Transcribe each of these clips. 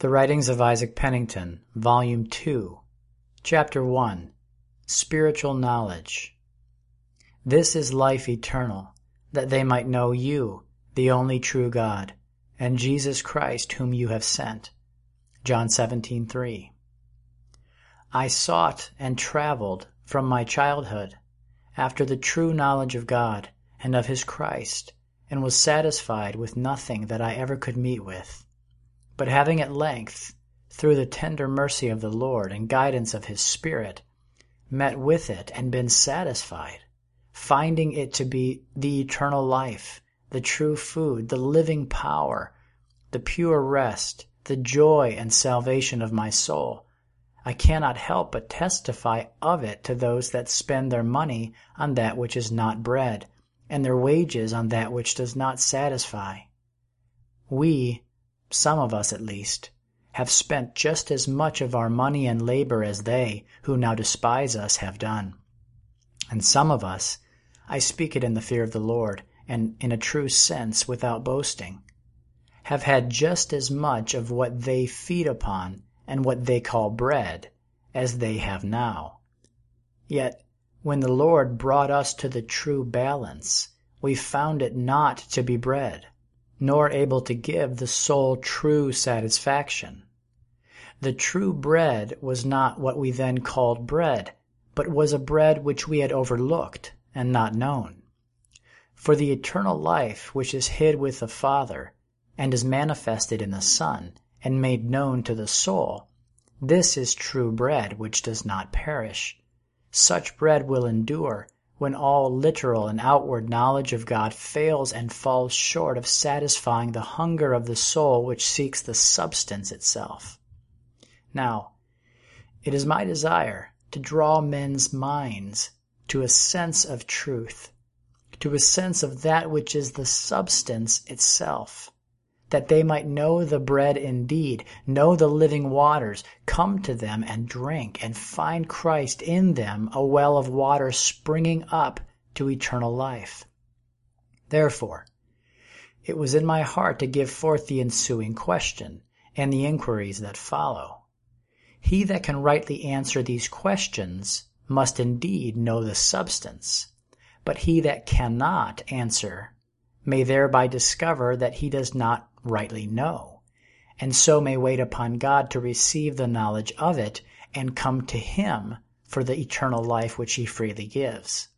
The Writings of Isaac Penington, Volume 2, Chapter 1 Spiritual Knowledge. This is life eternal, that they might know you, the only true God, and Jesus Christ whom you have sent. John 17:3. I sought and traveled from my childhood after the true knowledge of God and of his Christ, and was satisfied with nothing that I ever could meet with. But having at length, through the tender mercy of the Lord and guidance of his Spirit, met with it and been satisfied, finding it to be the eternal life, the true food, the living power, the pure rest, the joy and salvation of my soul, I cannot help but testify of it to those that spend their money on that which is not bread, and their wages on that which does not satisfy. We, some of us at least, have spent just as much of our money and labor as they, who now despise us, have done. And some of us, I speak it in the fear of the Lord, and in a true sense without boasting, have had just as much of what they feed upon and what they call bread as they have now. Yet, when the Lord brought us to the true balance, we found it not to be bread nor able to give the soul true satisfaction. The true bread was not what we then called bread, but was a bread which we had overlooked and not known. For the eternal life which is hid with the Father, and is manifested in the Son, and made known to the soul, this is true bread which does not perish. Such bread will endure, when all literal and outward knowledge of God fails and falls short of satisfying the hunger of the soul which seeks the substance itself. Now, it is my desire to draw men's minds to a sense of truth, to a sense of that which is the substance itself that they might know the bread indeed, know the living waters, come to them and drink, and find Christ in them a well of water springing up to eternal life. Therefore, it was in my heart to give forth the ensuing question and the inquiries that follow. He that can rightly answer these questions must indeed know the substance, but he that cannot answer may thereby discover that he does not rightly know, and so may wait upon God to receive the knowledge of it and come to Him for the eternal life which He freely gives.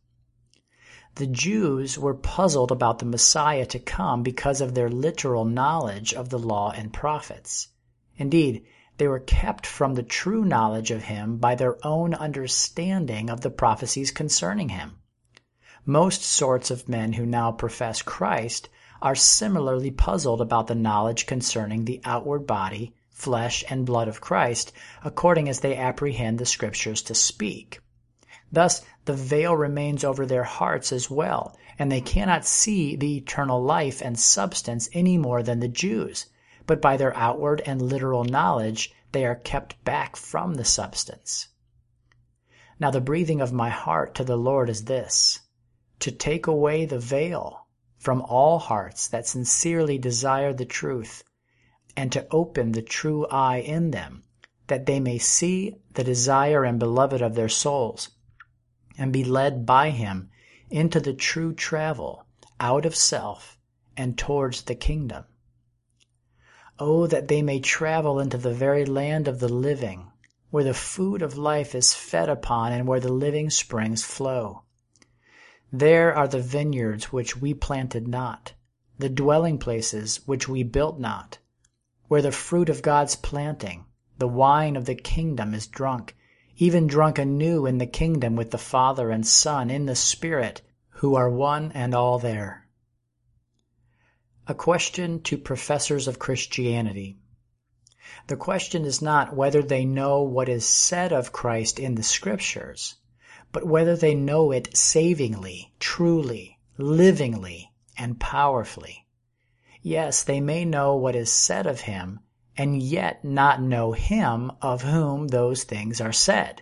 The Jews were puzzled about the Messiah to come because of their literal knowledge of the law and prophets. Indeed, they were kept from the true knowledge of him by their own understanding of the prophecies concerning him. Most sorts of men who now profess Christ are similarly puzzled about the knowledge concerning the outward body, flesh, and blood of Christ, according as they apprehend the Scriptures to speak. Thus the veil remains over their hearts as well, and they cannot see the eternal life and substance any more than the Jews, but by their outward and literal knowledge they are kept back from the substance. Now the breathing of my heart to the Lord is this, to take away the veil from all hearts that sincerely desire the truth, and to open the true eye in them, that they may see the desire and beloved of their souls, and be led by him into the true travel out of self and towards the kingdom. Oh, that they may travel into the very land of the living, where the food of life is fed upon and where the living springs flow. There are the vineyards which we planted not, the dwelling places which we built not, where the fruit of God's planting, the wine of the kingdom is drunk, even drunk anew in the kingdom with the Father and Son in the Spirit, who are one and all there. A question to professors of Christianity. The question is not whether they know what is said of Christ in the Scriptures but whether they know it savingly, truly, livingly, and powerfully. Yes, they may know what is said of him, and yet not know him of whom those things are said.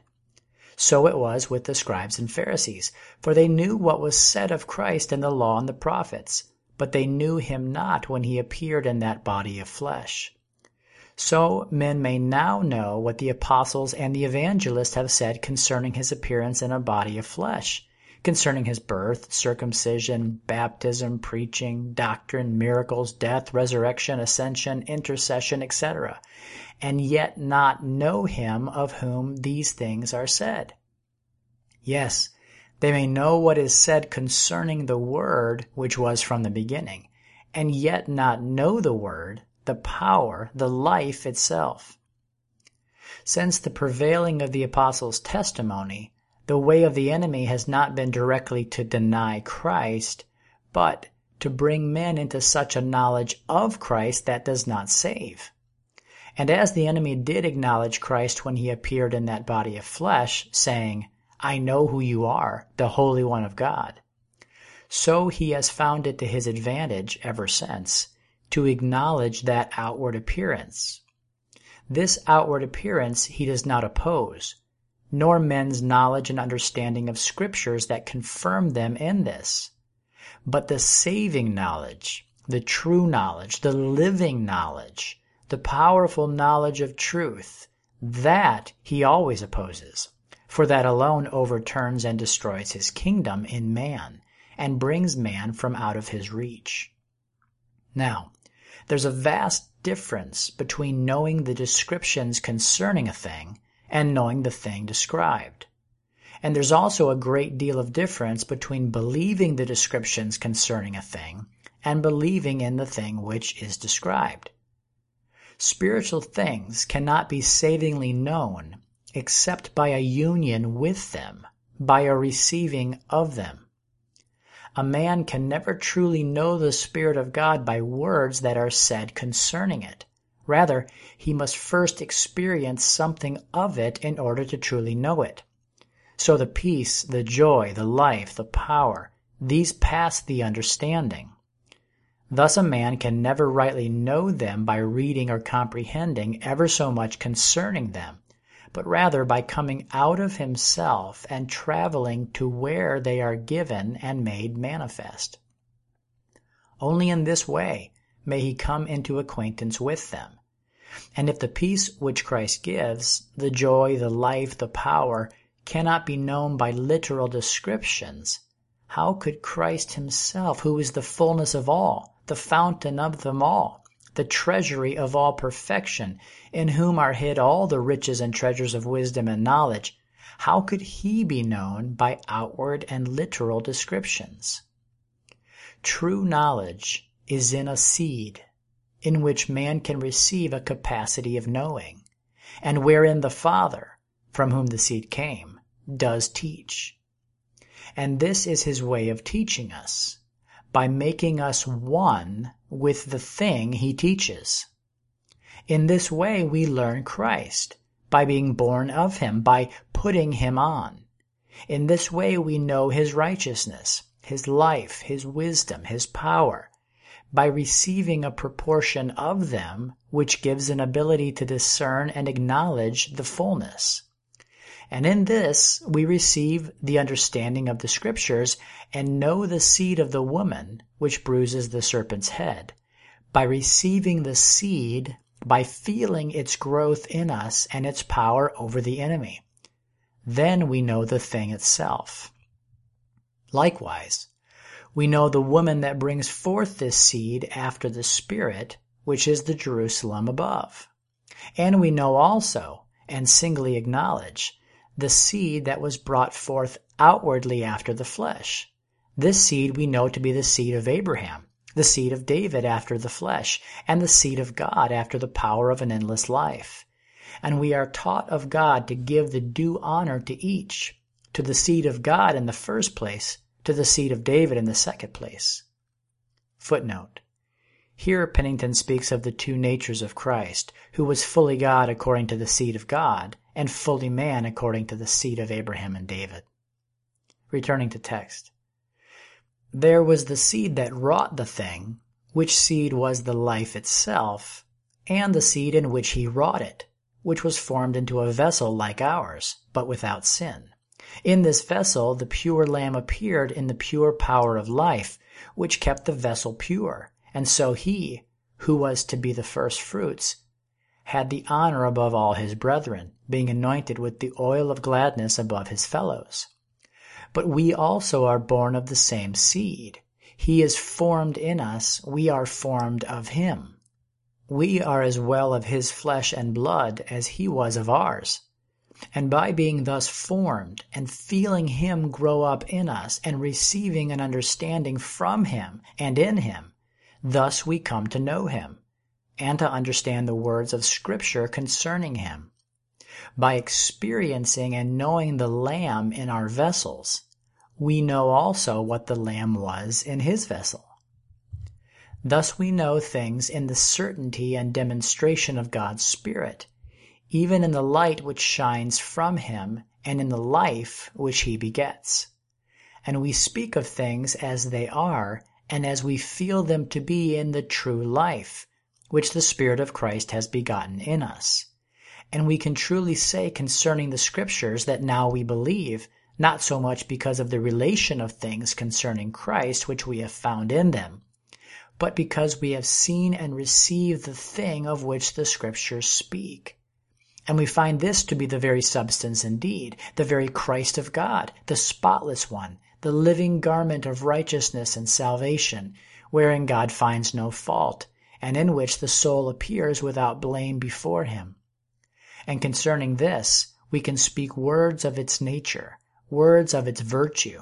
So it was with the scribes and Pharisees, for they knew what was said of Christ in the law and the prophets, but they knew him not when he appeared in that body of flesh. So men may now know what the apostles and the evangelists have said concerning his appearance in a body of flesh, concerning his birth, circumcision, baptism, preaching, doctrine, miracles, death, resurrection, ascension, intercession, etc., and yet not know him of whom these things are said. Yes, they may know what is said concerning the Word which was from the beginning, and yet not know the Word the power, the life itself. Since the prevailing of the apostles' testimony, the way of the enemy has not been directly to deny Christ, but to bring men into such a knowledge of Christ that does not save. And as the enemy did acknowledge Christ when he appeared in that body of flesh, saying, I know who you are, the Holy One of God, so he has found it to his advantage ever since to acknowledge that outward appearance. This outward appearance he does not oppose, nor men's knowledge and understanding of scriptures that confirm them in this. But the saving knowledge, the true knowledge, the living knowledge, the powerful knowledge of truth, that he always opposes, for that alone overturns and destroys his kingdom in man, and brings man from out of his reach. Now, there's a vast difference between knowing the descriptions concerning a thing and knowing the thing described. And there's also a great deal of difference between believing the descriptions concerning a thing and believing in the thing which is described. Spiritual things cannot be savingly known except by a union with them, by a receiving of them. A man can never truly know the Spirit of God by words that are said concerning it. Rather, he must first experience something of it in order to truly know it. So the peace, the joy, the life, the power, these pass the understanding. Thus a man can never rightly know them by reading or comprehending ever so much concerning them, but rather by coming out of himself and traveling to where they are given and made manifest. Only in this way may he come into acquaintance with them. And if the peace which Christ gives, the joy, the life, the power, cannot be known by literal descriptions, how could Christ himself, who is the fullness of all, the fountain of them all, the treasury of all perfection, in whom are hid all the riches and treasures of wisdom and knowledge, how could he be known by outward and literal descriptions? True knowledge is in a seed, in which man can receive a capacity of knowing, and wherein the Father, from whom the seed came, does teach. And this is his way of teaching us by making us one with the thing he teaches. In this way we learn Christ, by being born of him, by putting him on. In this way we know his righteousness, his life, his wisdom, his power, by receiving a proportion of them which gives an ability to discern and acknowledge the fullness. And in this we receive the understanding of the Scriptures and know the seed of the woman which bruises the serpent's head, by receiving the seed, by feeling its growth in us and its power over the enemy. Then we know the thing itself. Likewise, we know the woman that brings forth this seed after the Spirit, which is the Jerusalem above. And we know also, and singly acknowledge, the seed that was brought forth outwardly after the flesh. This seed we know to be the seed of Abraham, the seed of David after the flesh, and the seed of God after the power of an endless life. And we are taught of God to give the due honor to each, to the seed of God in the first place, to the seed of David in the second place. Footnote. Here Penington speaks of the two natures of Christ, who was fully God according to the seed of God, and fully man according to the seed of Abraham and David. Returning to text. There was the seed that wrought the thing, which seed was the life itself, and the seed in which he wrought it, which was formed into a vessel like ours, but without sin. In this vessel the pure Lamb appeared in the pure power of life, which kept the vessel pure, and so he, who was to be the first fruits, had the honor above all his brethren, being anointed with the oil of gladness above his fellows. But we also are born of the same seed. He is formed in us, we are formed of him. We are as well of his flesh and blood as he was of ours. And by being thus formed and feeling him grow up in us and receiving an understanding from him and in him, thus we come to know him and to understand the words of Scripture concerning him. By experiencing and knowing the Lamb in our vessels, we know also what the Lamb was in his vessel. Thus we know things in the certainty and demonstration of God's Spirit, even in the light which shines from him and in the life which he begets. And we speak of things as they are and as we feel them to be in the true life, which the Spirit of Christ has begotten in us. And we can truly say concerning the Scriptures that now we believe, not so much because of the relation of things concerning Christ which we have found in them, but because we have seen and received the thing of which the Scriptures speak. And we find this to be the very substance indeed, the very Christ of God, the spotless one, the living garment of righteousness and salvation, wherein God finds no fault, and in which the soul appears without blame before him. And concerning this, we can speak words of its nature, words of its virtue,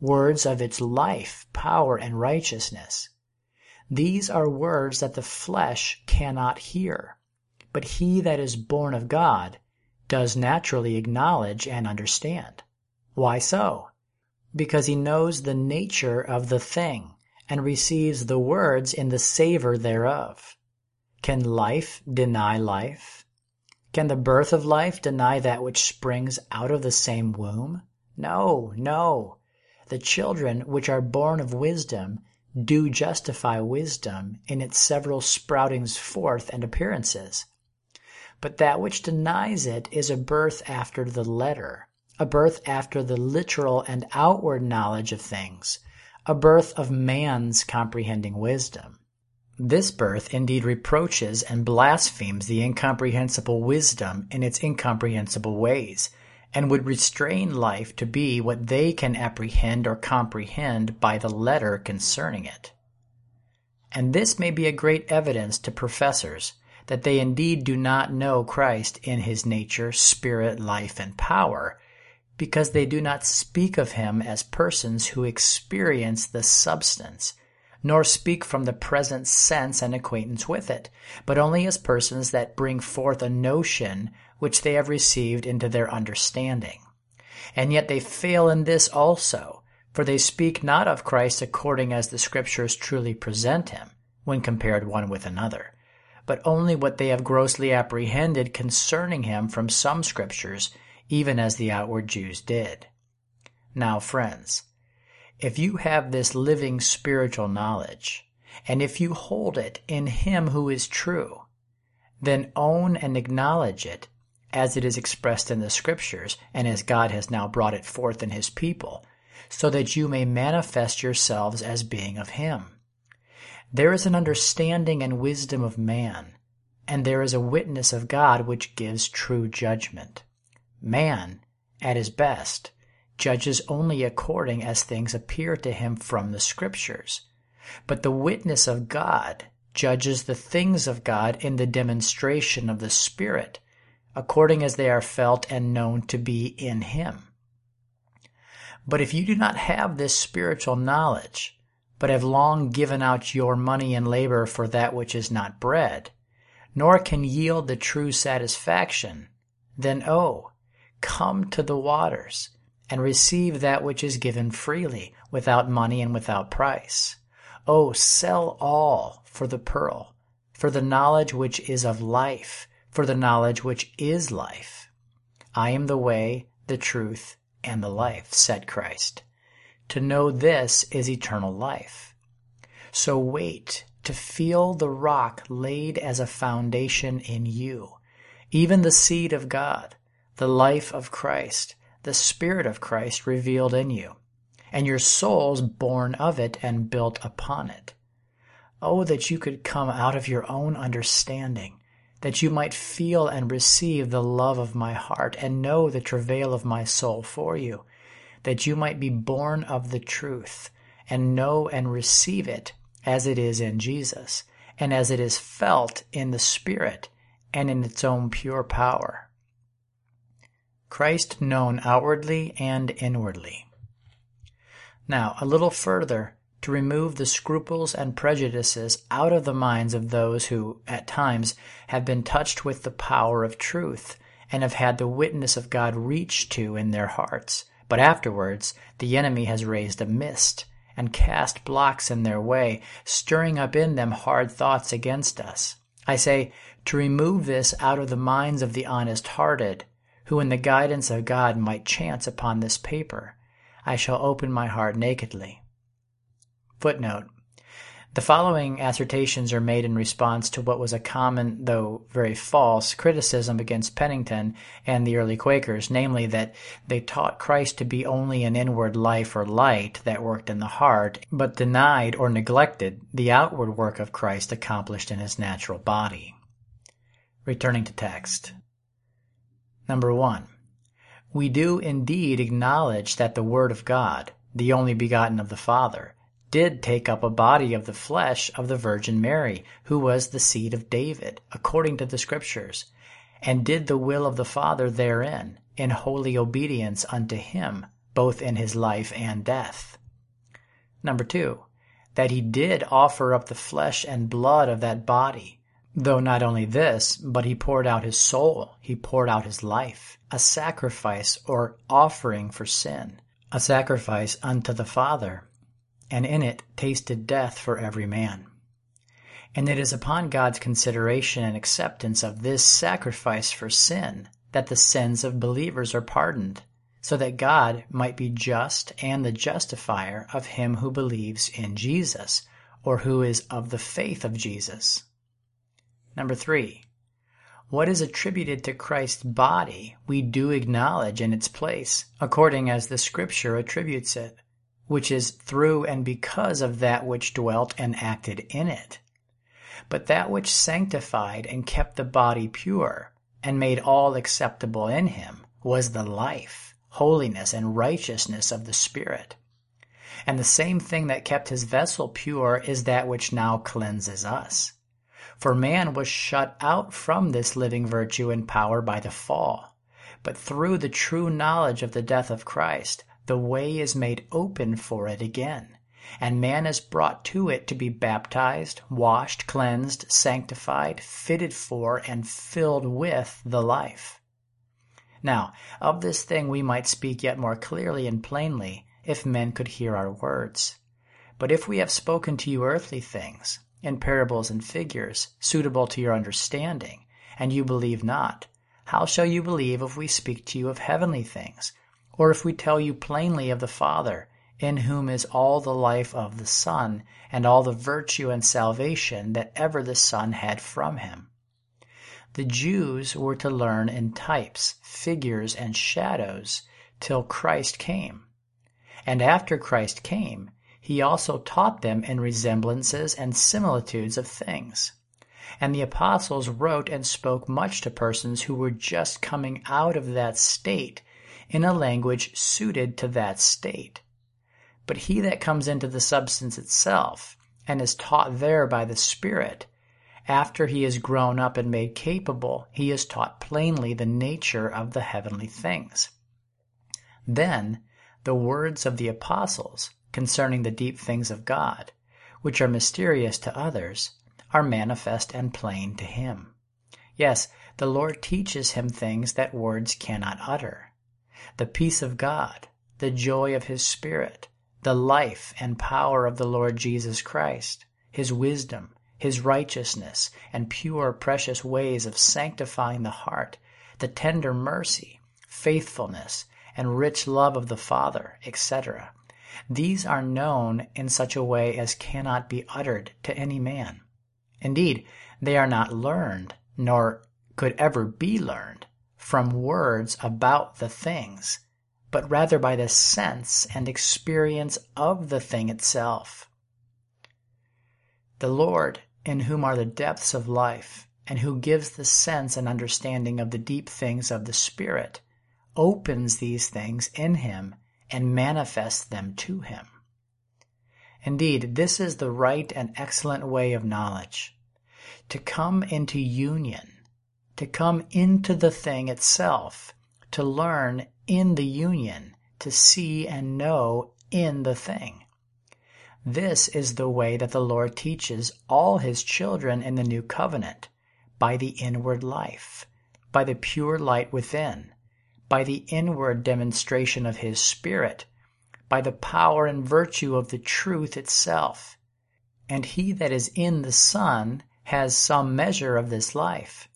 words of its life, power, and righteousness. These are words that the flesh cannot hear, but he that is born of God does naturally acknowledge and understand. Why so? Because he knows the nature of the thing and receives the words in the savor thereof. Can life deny life? Can the birth of life deny that which springs out of the same womb? No, no. The children which are born of wisdom do justify wisdom in its several sproutings forth and appearances. But that which denies it is a birth after the letter, a birth after the literal and outward knowledge of things, a birth of man's comprehending wisdom. This birth indeed reproaches and blasphemes the incomprehensible wisdom in its incomprehensible ways, and would restrain life to be what they can apprehend or comprehend by the letter concerning it. And this may be a great evidence to professors that they indeed do not know Christ in his nature, spirit, life, and power, because they do not speak of him as persons who experience the substance, nor speak from the present sense and acquaintance with it, but only as persons that bring forth a notion which they have received into their understanding. And yet they fail in this also, for they speak not of Christ according as the Scriptures truly present him, when compared one with another, but only what they have grossly apprehended concerning him from some Scriptures even as the outward Jews did. Now, friends, if you have this living spiritual knowledge, and if you hold it in Him who is true, then own and acknowledge it as it is expressed in the Scriptures and as God has now brought it forth in His people, so that you may manifest yourselves as being of Him. There is an understanding and wisdom of man, and there is a witness of God which gives true judgment. Man, at his best, judges only according as things appear to him from the Scriptures. But the witness of God judges the things of God in the demonstration of the Spirit, according as they are felt and known to be in him. But if you do not have this spiritual knowledge, but have long given out your money and labor for that which is not bread, nor can yield the true satisfaction, then oh, Come to the waters and receive that which is given freely, without money and without price. Oh, sell all for the pearl, for the knowledge which is of life, for the knowledge which is life. I am the way, the truth, and the life, said Christ. To know this is eternal life. So wait to feel the rock laid as a foundation in you, even the seed of God the life of Christ, the Spirit of Christ revealed in you, and your souls born of it and built upon it. Oh, that you could come out of your own understanding that you might feel and receive the love of my heart and know the travail of my soul for you, that you might be born of the truth and know and receive it as it is in Jesus and as it is felt in the Spirit and in its own pure power. Christ known outwardly and inwardly. Now, a little further, to remove the scruples and prejudices out of the minds of those who, at times, have been touched with the power of truth and have had the witness of God reach to in their hearts. But afterwards, the enemy has raised a mist and cast blocks in their way, stirring up in them hard thoughts against us. I say, to remove this out of the minds of the honest hearted, who in the guidance of God might chance upon this paper, I shall open my heart nakedly. Footnote. The following assertions are made in response to what was a common, though very false, criticism against Penington and the early Quakers, namely that they taught Christ to be only an inward life or light that worked in the heart, but denied or neglected the outward work of Christ accomplished in his natural body. Returning to text. Number one. We do indeed acknowledge that the Word of God, the only begotten of the Father, did take up a body of the flesh of the Virgin Mary, who was the seed of David, according to the Scriptures, and did the will of the Father therein, in holy obedience unto him, both in his life and death. Number two, that he did offer up the flesh and blood of that body, though not only this, but he poured out his soul, he poured out his life, a sacrifice or offering for sin, a sacrifice unto the Father and in it tasted death for every man. And it is upon God's consideration and acceptance of this sacrifice for sin that the sins of believers are pardoned, so that God might be just and the justifier of him who believes in Jesus, or who is of the faith of Jesus. Number three, what is attributed to Christ's body we do acknowledge in its place, according as the Scripture attributes it which is through and because of that which dwelt and acted in it. But that which sanctified and kept the body pure and made all acceptable in him was the life, holiness, and righteousness of the Spirit. And the same thing that kept his vessel pure is that which now cleanses us. For man was shut out from this living virtue and power by the fall. But through the true knowledge of the death of Christ, the way is made open for it again, and man is brought to it to be baptized, washed, cleansed, sanctified, fitted for, and filled with the life. Now, of this thing we might speak yet more clearly and plainly if men could hear our words. But if we have spoken to you earthly things, in parables and figures, suitable to your understanding, and you believe not, how shall you believe if we speak to you of heavenly things, or if we tell you plainly of the Father, in whom is all the life of the Son, and all the virtue and salvation that ever the Son had from him. The Jews were to learn in types, figures, and shadows till Christ came. And after Christ came, he also taught them in resemblances and similitudes of things. And the apostles wrote and spoke much to persons who were just coming out of that state in a language suited to that state. But he that comes into the substance itself, and is taught there by the Spirit, after he is grown up and made capable, he is taught plainly the nature of the heavenly things. Then the words of the apostles concerning the deep things of God, which are mysterious to others, are manifest and plain to him. Yes, the Lord teaches him things that words cannot utter the peace of God, the joy of His Spirit, the life and power of the Lord Jesus Christ, His wisdom, His righteousness, and pure, precious ways of sanctifying the heart, the tender mercy, faithfulness, and rich love of the Father, etc. These are known in such a way as cannot be uttered to any man. Indeed, they are not learned, nor could ever be learned, from words about the things, but rather by the sense and experience of the thing itself. The Lord, in whom are the depths of life, and who gives the sense and understanding of the deep things of the Spirit, opens these things in him and manifests them to him. Indeed, this is the right and excellent way of knowledge. To come into union, to come into the thing itself, to learn in the union, to see and know in the thing. This is the way that the Lord teaches all his children in the new covenant by the inward life, by the pure light within, by the inward demonstration of his Spirit, by the power and virtue of the truth itself. And he that is in the Son has some measure of this life.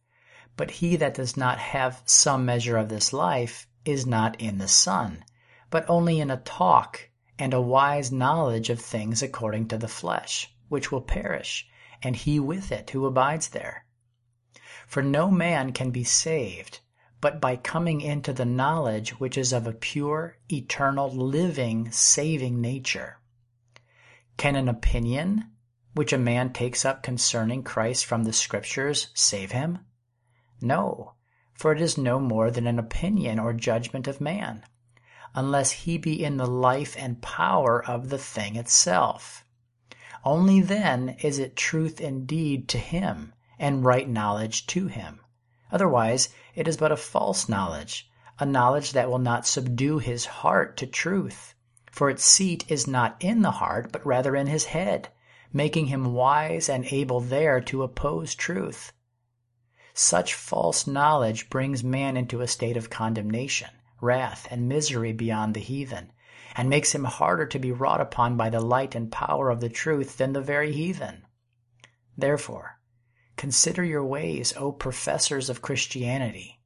But he that does not have some measure of this life is not in the Son, but only in a talk and a wise knowledge of things according to the flesh, which will perish, and he with it who abides there. For no man can be saved but by coming into the knowledge which is of a pure, eternal, living, saving nature. Can an opinion, which a man takes up concerning Christ from the Scriptures, save him? No, for it is no more than an opinion or judgment of man, unless he be in the life and power of the thing itself. Only then is it truth indeed to him, and right knowledge to him. Otherwise, it is but a false knowledge, a knowledge that will not subdue his heart to truth. For its seat is not in the heart, but rather in his head, making him wise and able there to oppose truth. Such false knowledge brings man into a state of condemnation, wrath, and misery beyond the heathen, and makes him harder to be wrought upon by the light and power of the truth than the very heathen. Therefore, Consider your ways, O professors of Christianity.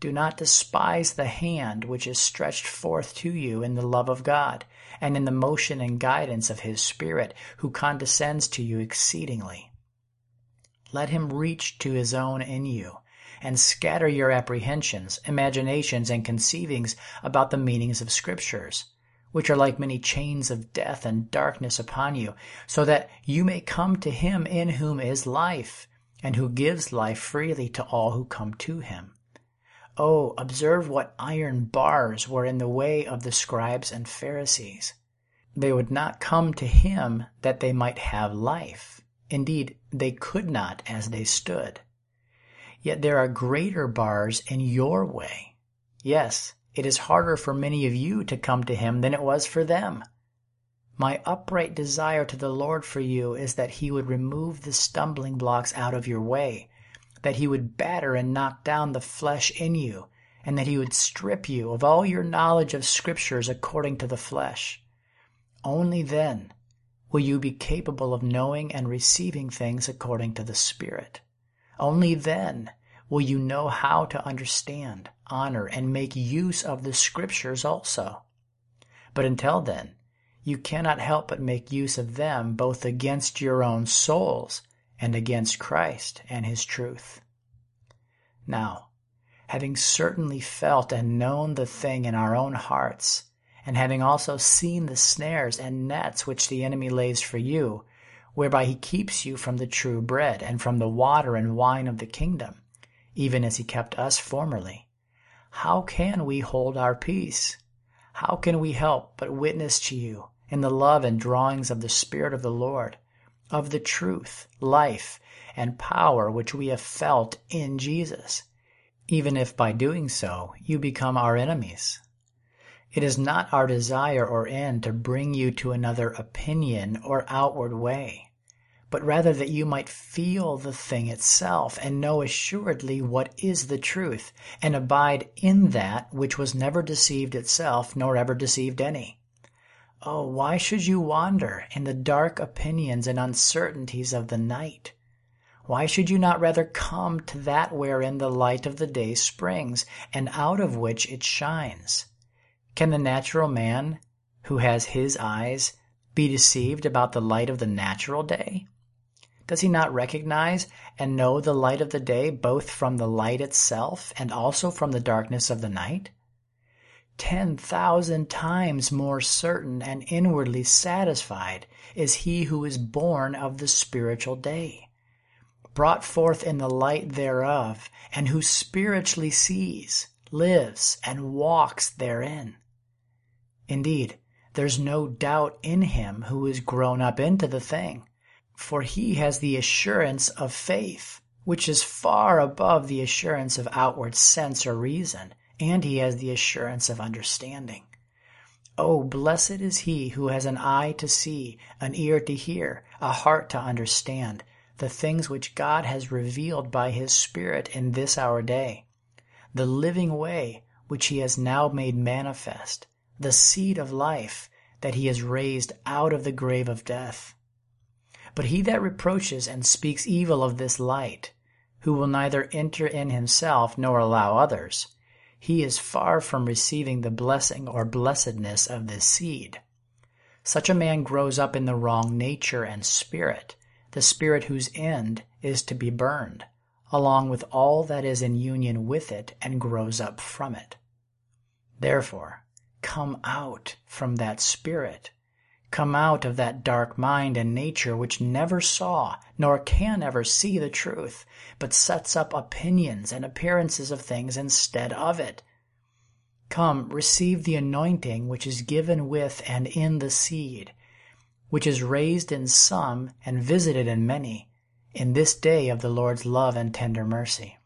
Do not despise the hand which is stretched forth to you in the love of God, and in the motion and guidance of His Spirit, who condescends to you exceedingly. Let Him reach to His own in you, and scatter your apprehensions, imaginations, and conceivings about the meanings of Scriptures, which are like many chains of death and darkness upon you, so that you may come to Him in whom is life and who gives life freely to all who come to him. Oh, observe what iron bars were in the way of the scribes and Pharisees. They would not come to him that they might have life. Indeed, they could not as they stood. Yet there are greater bars in your way. Yes, it is harder for many of you to come to him than it was for them. My upright desire to the Lord for you is that He would remove the stumbling blocks out of your way, that He would batter and knock down the flesh in you, and that He would strip you of all your knowledge of Scriptures according to the flesh. Only then will you be capable of knowing and receiving things according to the Spirit. Only then will you know how to understand, honor, and make use of the Scriptures also. But until then, you cannot help but make use of them both against your own souls and against Christ and his truth. Now, having certainly felt and known the thing in our own hearts, and having also seen the snares and nets which the enemy lays for you, whereby he keeps you from the true bread and from the water and wine of the kingdom, even as he kept us formerly, how can we hold our peace? How can we help but witness to you in the love and drawings of the Spirit of the Lord, of the truth, life, and power which we have felt in Jesus, even if by doing so you become our enemies. It is not our desire or end to bring you to another opinion or outward way, but rather that you might feel the thing itself and know assuredly what is the truth, and abide in that which was never deceived itself nor ever deceived any. Oh, why should you wander in the dark opinions and uncertainties of the night? Why should you not rather come to that wherein the light of the day springs, and out of which it shines? Can the natural man, who has his eyes, be deceived about the light of the natural day? Does he not recognize and know the light of the day both from the light itself and also from the darkness of the night? Ten thousand times more certain and inwardly satisfied is he who is born of the spiritual day. brought forth in the light thereof, and who spiritually sees, lives, and walks therein. Indeed, there's no doubt in him who is grown up into the thing, for he has the assurance of faith, which is far above the assurance of outward sense or reason, and he has the assurance of understanding. Oh, blessed is he who has an eye to see, an ear to hear, a heart to understand the things which God has revealed by his Spirit in this our day, the living way which he has now made manifest, the seed of life that he has raised out of the grave of death. But he that reproaches and speaks evil of this light, who will neither enter in himself nor allow others, he is far from receiving the blessing or blessedness of this seed. Such a man grows up in the wrong nature and spirit, the spirit whose end is to be burned, along with all that is in union with it and grows up from it. Therefore, come out from that spirit. Come out of that dark mind and nature which never saw, nor can ever see the truth, but sets up opinions and appearances of things instead of it. Come, receive the anointing which is given with and in the seed, which is raised in some and visited in many, in this day of the Lord's love and tender mercy.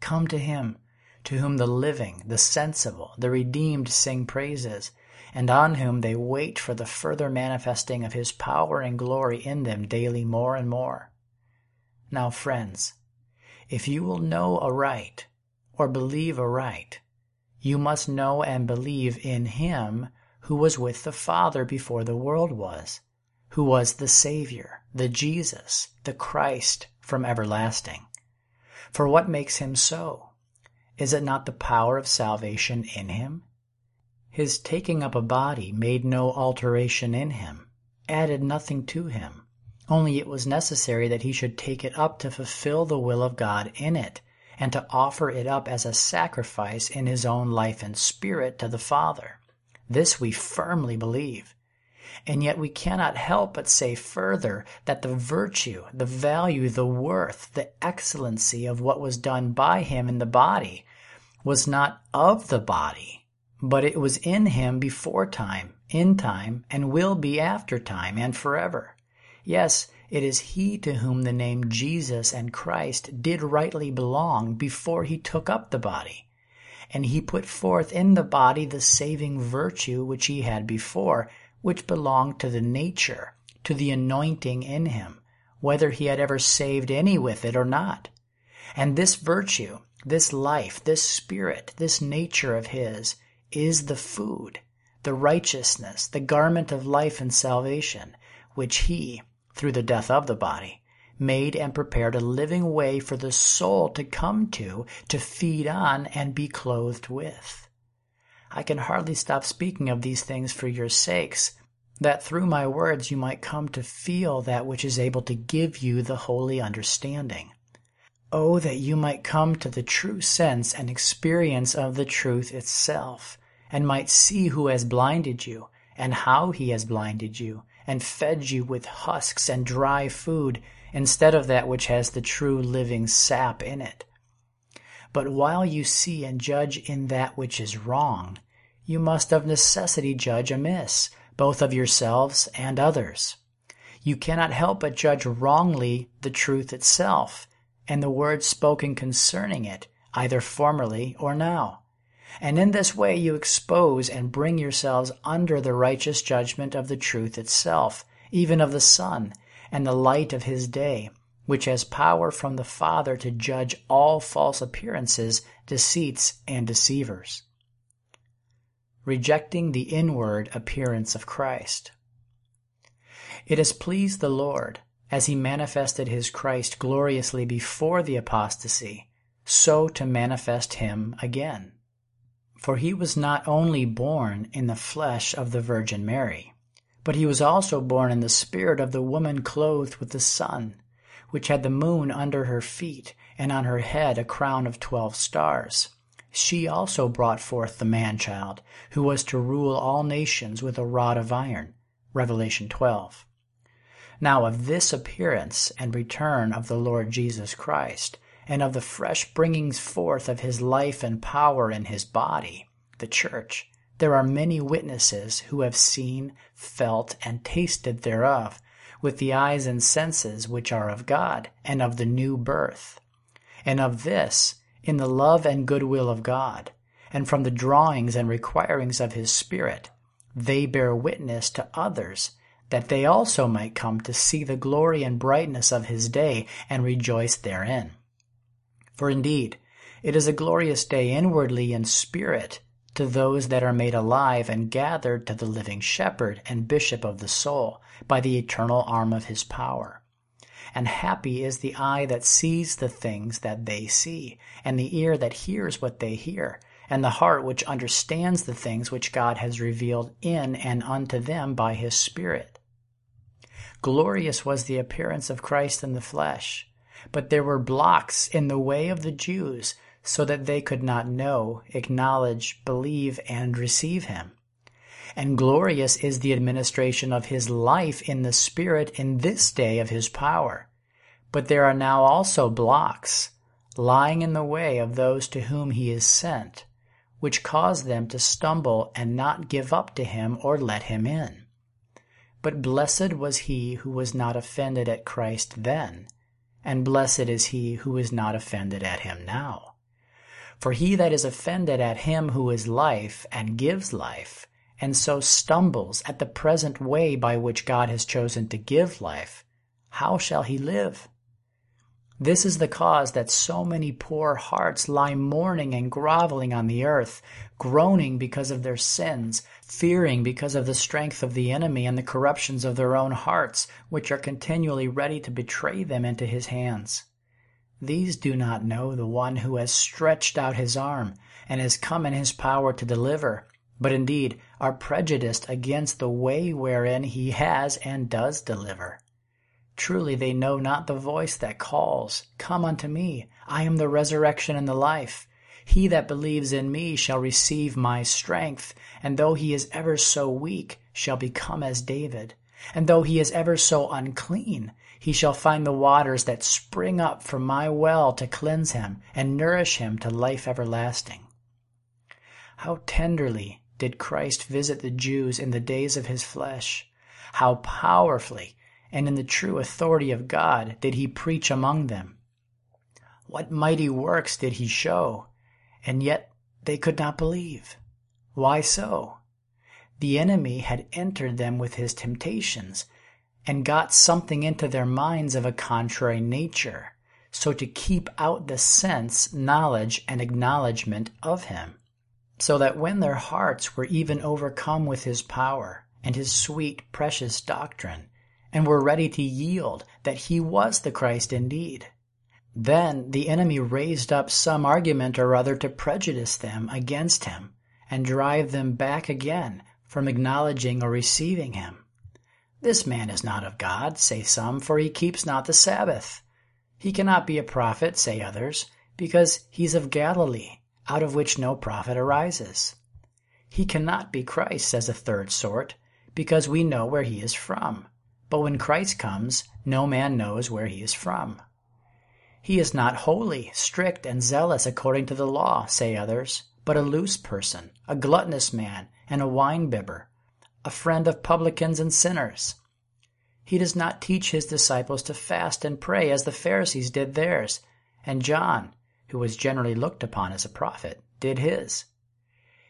Come to him, to whom the living, the sensible, the redeemed sing praises and on whom they wait for the further manifesting of his power and glory in them daily more and more. Now, friends, if you will know aright, or believe aright, you must know and believe in him who was with the Father before the world was, who was the Savior, the Jesus, the Christ from everlasting. For what makes him so? Is it not the power of salvation in him? His taking up a body made no alteration in him, added nothing to him, only it was necessary that he should take it up to fulfill the will of God in it, and to offer it up as a sacrifice in his own life and spirit to the Father. This we firmly believe. And yet we cannot help but say further that the virtue, the value, the worth, the excellency of what was done by him in the body was not of the body, but it was in him before time, in time, and will be after time, and forever. Yes, it is he to whom the name Jesus and Christ did rightly belong before he took up the body. And he put forth in the body the saving virtue which he had before, which belonged to the nature, to the anointing in him, whether he had ever saved any with it or not. And this virtue, this life, this spirit, this nature of his, is the food, the righteousness, the garment of life and salvation, which he, through the death of the body, made and prepared a living way for the soul to come to, to feed on, and be clothed with. I can hardly stop speaking of these things for your sakes, that through my words you might come to feel that which is able to give you the holy understanding. Oh, that you might come to the true sense and experience of the truth itself, and might see who has blinded you, and how he has blinded you, and fed you with husks and dry food, instead of that which has the true living sap in it. But while you see and judge in that which is wrong, you must of necessity judge amiss, both of yourselves and others. You cannot help but judge wrongly the truth itself, and the words spoken concerning it, either formerly or now. And in this way you expose and bring yourselves under the righteous judgment of the truth itself, even of the Son, and the light of his day, which has power from the Father to judge all false appearances, deceits, and deceivers. Rejecting the inward appearance of Christ. It has pleased the Lord, as he manifested his Christ gloriously before the apostasy, so to manifest him again. For he was not only born in the flesh of the Virgin Mary, but he was also born in the spirit of the woman clothed with the sun, which had the moon under her feet, and on her head a crown of twelve stars. She also brought forth the man child, who was to rule all nations with a rod of iron. Revelation 12. Now of this appearance and return of the Lord Jesus Christ, and of the fresh bringings forth of his life and power in his body, the church, there are many witnesses who have seen, felt, and tasted thereof, with the eyes and senses which are of God, and of the new birth. And of this, in the love and goodwill of God, and from the drawings and requirings of his Spirit, they bear witness to others that they also might come to see the glory and brightness of his day and rejoice therein. For indeed, it is a glorious day inwardly in spirit to those that are made alive and gathered to the living shepherd and bishop of the soul by the eternal arm of his power. And happy is the eye that sees the things that they see, and the ear that hears what they hear, and the heart which understands the things which God has revealed in and unto them by his Spirit. Glorious was the appearance of Christ in the flesh, but there were blocks in the way of the Jews so that they could not know, acknowledge, believe, and receive him. And glorious is the administration of his life in the Spirit in this day of his power. But there are now also blocks lying in the way of those to whom he is sent, which cause them to stumble and not give up to him or let him in. But blessed was he who was not offended at Christ then, and blessed is he who is not offended at him now. For he that is offended at him who is life and gives life, and so stumbles at the present way by which God has chosen to give life, how shall he live? This is the cause that so many poor hearts lie mourning and groveling on the earth, groaning because of their sins, fearing because of the strength of the enemy and the corruptions of their own hearts, which are continually ready to betray them into his hands. These do not know the one who has stretched out his arm and has come in his power to deliver, but indeed are prejudiced against the way wherein he has and does deliver. Truly they know not the voice that calls, Come unto me, I am the resurrection and the life. He that believes in me shall receive my strength, and though he is ever so weak, shall become as David. And though he is ever so unclean, he shall find the waters that spring up from my well to cleanse him and nourish him to life everlasting. How tenderly did Christ visit the Jews in the days of his flesh! How powerfully and in the true authority of God did he preach among them. What mighty works did he show, and yet they could not believe. Why so? The enemy had entered them with his temptations and got something into their minds of a contrary nature, so to keep out the sense, knowledge, and acknowledgement of him, so that when their hearts were even overcome with his power and his sweet, precious doctrine, and were ready to yield that he was the Christ indeed. Then the enemy raised up some argument or other to prejudice them against him and drive them back again from acknowledging or receiving him. This man is not of God, say some, for he keeps not the Sabbath. He cannot be a prophet, say others, because he's of Galilee, out of which no prophet arises. He cannot be Christ, says a third sort, because we know where he is from. But when Christ comes, no man knows where he is from. He is not holy, strict, and zealous according to the law, say others, but a loose person, a gluttonous man, and a wine-bibber, a friend of publicans and sinners. He does not teach his disciples to fast and pray as the Pharisees did theirs, and John, who was generally looked upon as a prophet, did his.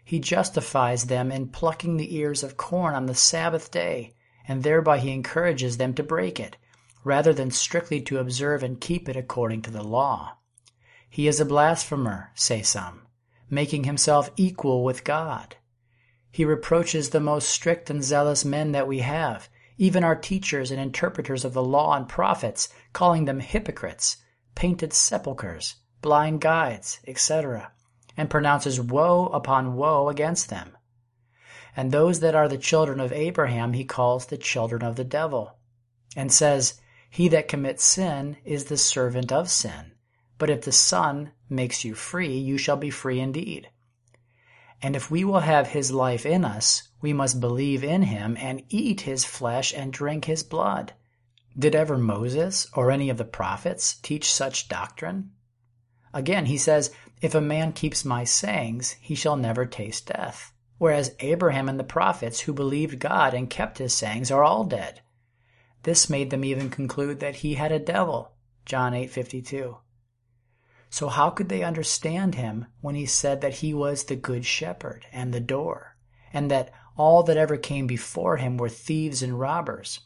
He justifies them in plucking the ears of corn on the Sabbath day and thereby he encourages them to break it, rather than strictly to observe and keep it according to the law. He is a blasphemer, say some, making himself equal with God. He reproaches the most strict and zealous men that we have, even our teachers and interpreters of the law and prophets, calling them hypocrites, painted sepulchres, blind guides, etc., and pronounces woe upon woe against them and those that are the children of Abraham he calls the children of the devil, and says, He that commits sin is the servant of sin. But if the Son makes you free, you shall be free indeed. And if we will have his life in us, we must believe in him and eat his flesh and drink his blood. Did ever Moses or any of the prophets teach such doctrine? Again, he says, If a man keeps my sayings, he shall never taste death. Whereas Abraham and the prophets who believed God and kept his sayings are all dead. This made them even conclude that he had a devil. John 8:52. So how could they understand him when he said that he was the good shepherd and the door, and that all that ever came before him were thieves and robbers?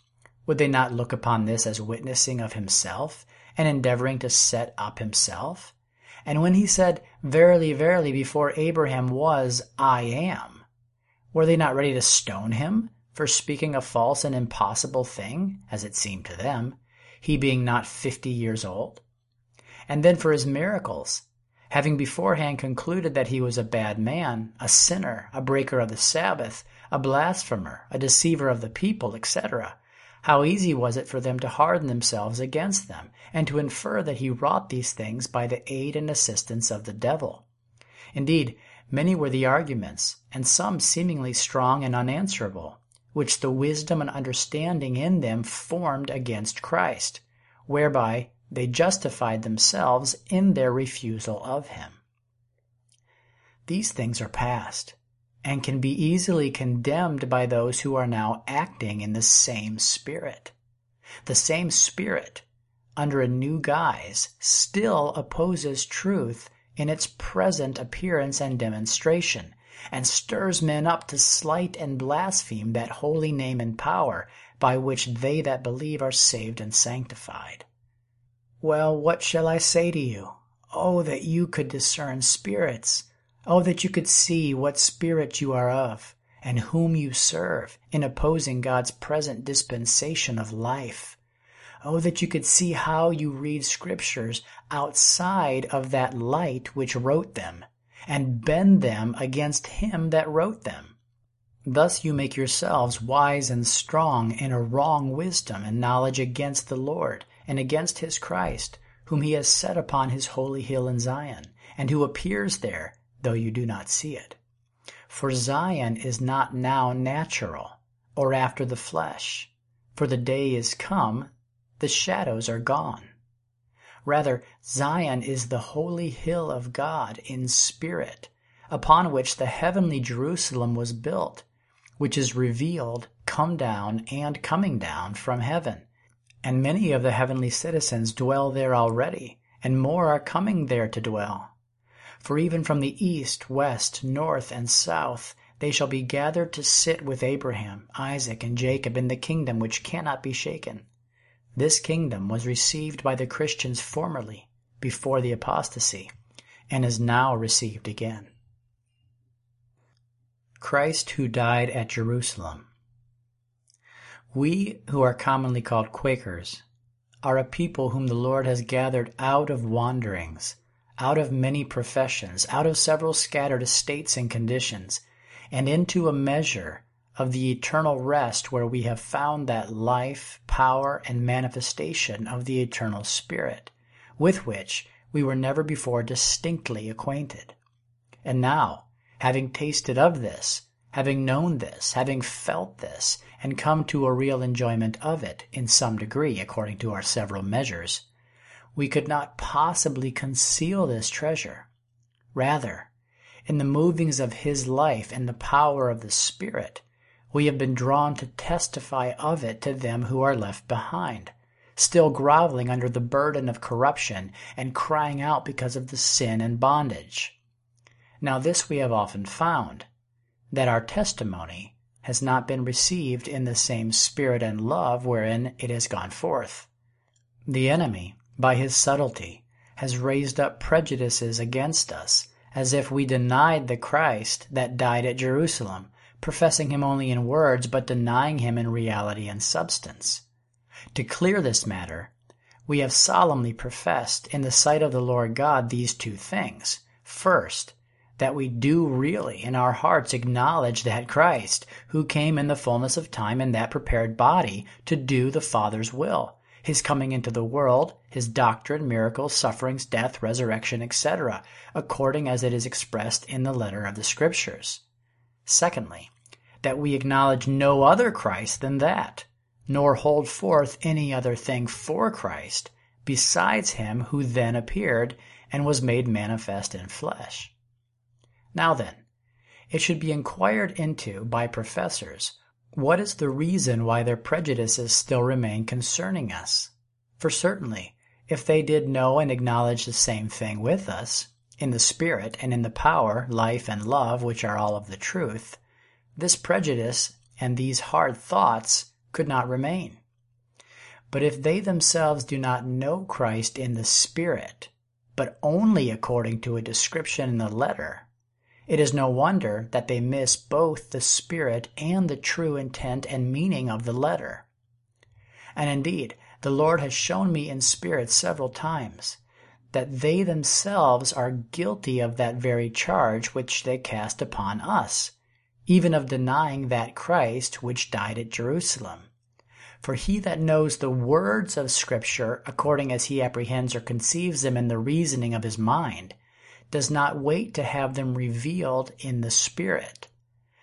Would they not look upon this as witnessing of himself and endeavoring to set up himself? And when he said, Verily, verily, before Abraham was, I am, were they not ready to stone him for speaking a false and impossible thing, as it seemed to them, he being not fifty years old? And then for his miracles, having beforehand concluded that he was a bad man, a sinner, a breaker of the Sabbath, a blasphemer, a deceiver of the people, etc., how easy was it for them to harden themselves against them, and to infer that he wrought these things by the aid and assistance of the devil. Indeed, many were the arguments, and some seemingly strong and unanswerable, which the wisdom and understanding in them formed against Christ, whereby they justified themselves in their refusal of him. These things are past and can be easily condemned by those who are now acting in the same spirit. The same spirit, under a new guise, still opposes truth in its present appearance and demonstration, and stirs men up to slight and blaspheme that holy name and power by which they that believe are saved and sanctified. Well, what shall I say to you? Oh, that you could discern spirits! Oh, that you could see what spirit you are of, and whom you serve, in opposing God's present dispensation of life. Oh, that you could see how you read scriptures outside of that light which wrote them, and bend them against him that wrote them. Thus you make yourselves wise and strong in a wrong wisdom and knowledge against the Lord, and against his Christ, whom he has set upon his holy hill in Zion, and who appears there though you do not see it. For Zion is not now natural, or after the flesh, for the day is come, the shadows are gone. Rather, Zion is the holy hill of God in spirit, upon which the heavenly Jerusalem was built, which is revealed, come down, and coming down from heaven. And many of the heavenly citizens dwell there already, and more are coming there to dwell. For even from the east, west, north, and south they shall be gathered to sit with Abraham, Isaac, and Jacob in the kingdom which cannot be shaken. This kingdom was received by the Christians formerly, before the apostasy, and is now received again. Christ who died at Jerusalem. We, who are commonly called Quakers, are a people whom the Lord has gathered out of wanderings out of many professions, out of several scattered estates and conditions, and into a measure of the eternal rest where we have found that life, power, and manifestation of the eternal Spirit, with which we were never before distinctly acquainted. And now, having tasted of this, having known this, having felt this, and come to a real enjoyment of it in some degree according to our several measures, we could not possibly conceal this treasure. Rather, in the movings of his life and the power of the Spirit, we have been drawn to testify of it to them who are left behind, still groveling under the burden of corruption and crying out because of the sin and bondage. Now, this we have often found, that our testimony has not been received in the same spirit and love wherein it has gone forth. The enemy, by his subtlety, has raised up prejudices against us, as if we denied the Christ that died at Jerusalem, professing him only in words, but denying him in reality and substance. To clear this matter, we have solemnly professed in the sight of the Lord God these two things. First, that we do really in our hearts acknowledge that Christ, who came in the fullness of time in that prepared body to do the Father's will, his coming into the world, his doctrine, miracles, sufferings, death, resurrection, etc., according as it is expressed in the letter of the Scriptures. Secondly, that we acknowledge no other Christ than that, nor hold forth any other thing for Christ besides him who then appeared and was made manifest in flesh. Now then, it should be inquired into by professors what is the reason why their prejudices still remain concerning us? For certainly, if they did know and acknowledge the same thing with us, in the Spirit and in the power, life, and love, which are all of the truth, this prejudice and these hard thoughts could not remain. But if they themselves do not know Christ in the Spirit, but only according to a description in the letter, it is no wonder that they miss both the spirit and the true intent and meaning of the letter. And indeed, the Lord has shown me in spirit several times that they themselves are guilty of that very charge which they cast upon us, even of denying that Christ which died at Jerusalem. For he that knows the words of Scripture according as he apprehends or conceives them in the reasoning of his mind, does not wait to have them revealed in the Spirit.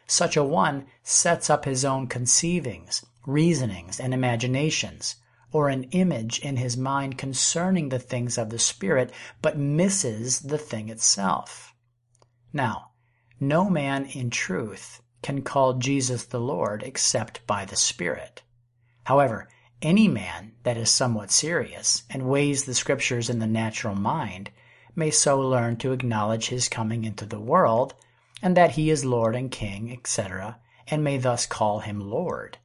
Such a one sets up his own conceivings, reasonings, and imaginations, or an image in his mind concerning the things of the Spirit, but misses the thing itself. Now, no man in truth can call Jesus the Lord except by the Spirit. However, any man that is somewhat serious and weighs the Scriptures in the natural mind may so learn to acknowledge his coming into the world, and that he is Lord and King, etc., and may thus call him Lord.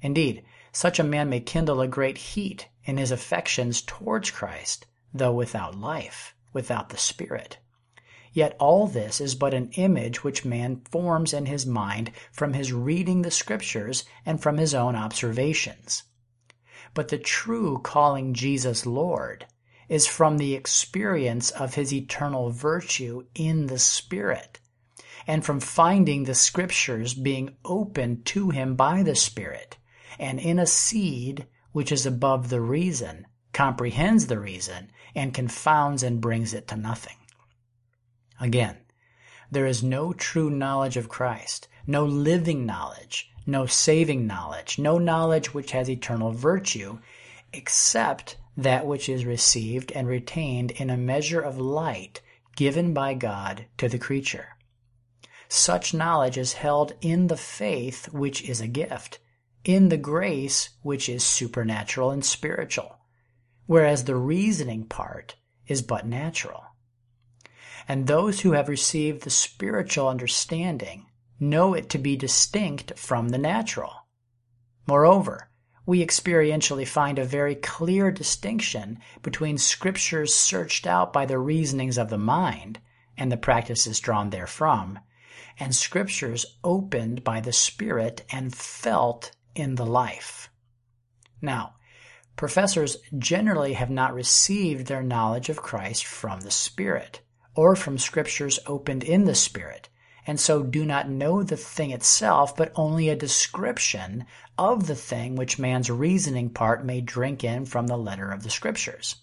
Indeed, such a man may kindle a great heat in his affections towards Christ, though without life, without the Spirit. Yet all this is but an image which man forms in his mind from his reading the Scriptures and from his own observations. But the true calling Jesus Lord is from the experience of his eternal virtue in the Spirit, and from finding the Scriptures being opened to him by the Spirit, and in a seed which is above the reason, comprehends the reason, and confounds and brings it to nothing. Again, there is no true knowledge of Christ, no living knowledge, no saving knowledge, no knowledge which has eternal virtue, except that which is received and retained in a measure of light given by God to the creature. Such knowledge is held in the faith which is a gift, in the grace which is supernatural and spiritual, whereas the reasoning part is but natural. And those who have received the spiritual understanding know it to be distinct from the natural. Moreover, we experientially find a very clear distinction between scriptures searched out by the reasonings of the mind and the practices drawn therefrom, and scriptures opened by the Spirit and felt in the life. Now, professors generally have not received their knowledge of Christ from the Spirit, or from scriptures opened in the Spirit, and so do not know the thing itself, but only a description of the thing which man's reasoning part may drink in from the letter of the Scriptures.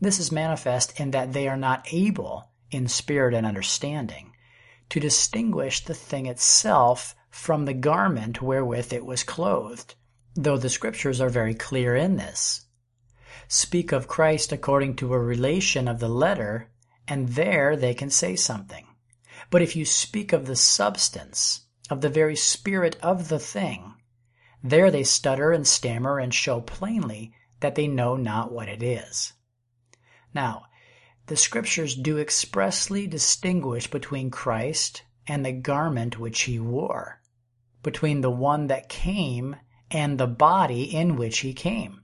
This is manifest in that they are not able, in spirit and understanding, to distinguish the thing itself from the garment wherewith it was clothed, though the Scriptures are very clear in this. Speak of Christ according to a relation of the letter, and there they can say something. But if you speak of the substance, of the very spirit of the thing, there they stutter and stammer and show plainly that they know not what it is. Now, the Scriptures do expressly distinguish between Christ and the garment which he wore, between the one that came and the body in which he came,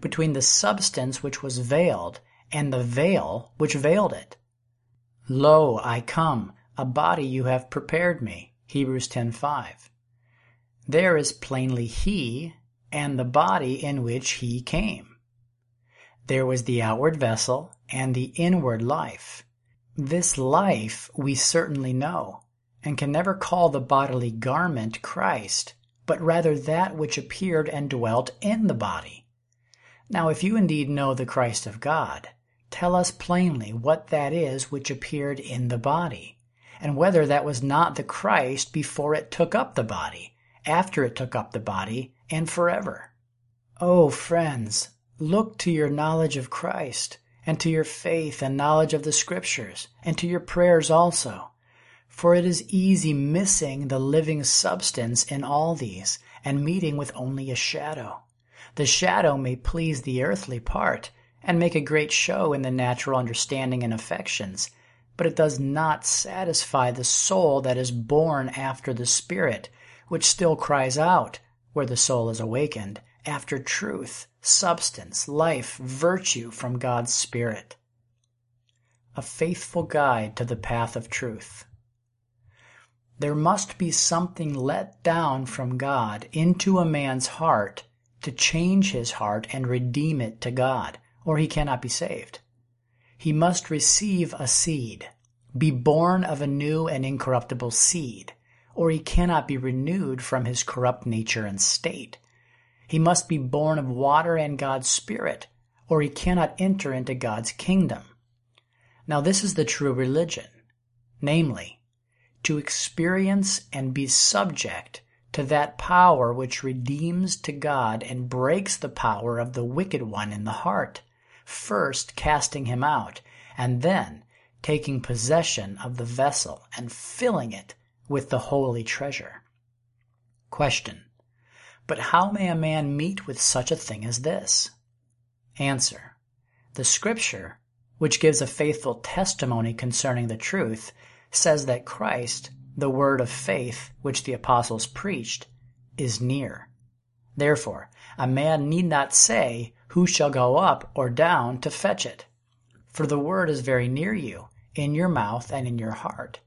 between the substance which was veiled and the veil which veiled it. Lo, I come, a body you have prepared me. Hebrews 10:5. There is plainly he and the body in which he came. There was the outward vessel and the inward life. This life we certainly know, and can never call the bodily garment Christ, but rather that which appeared and dwelt in the body. Now, if you indeed know the Christ of God, tell us plainly what that is which appeared in the body and whether that was not the Christ before it took up the body, after it took up the body, and forever. Oh, friends, look to your knowledge of Christ, and to your faith and knowledge of the Scriptures, and to your prayers also. For it is easy missing the living substance in all these, and meeting with only a shadow. The shadow may please the earthly part, and make a great show in the natural understanding and affections, but it does not satisfy the soul that is born after the Spirit, which still cries out, where the soul is awakened, after truth, substance, life, virtue from God's Spirit. A faithful guide to the path of truth. There must be something let down from God into a man's heart to change his heart and redeem it to God, or he cannot be saved. He must receive a seed, be born of a new and incorruptible seed, or he cannot be renewed from his corrupt nature and state. He must be born of water and God's Spirit, or he cannot enter into God's kingdom. Now, this is the true religion, namely, to experience and be subject to that power which redeems to God and breaks the power of the wicked one in the heart, first casting him out, and then taking possession of the vessel and filling it with the holy treasure. Question. But how may a man meet with such a thing as this? Answer. The scripture, which gives a faithful testimony concerning the truth, says that Christ, the word of faith which the apostles preached, is near. Therefore, a man need not say, Who shall go up or down to fetch it? For the word is very near you, in your mouth and in your heart.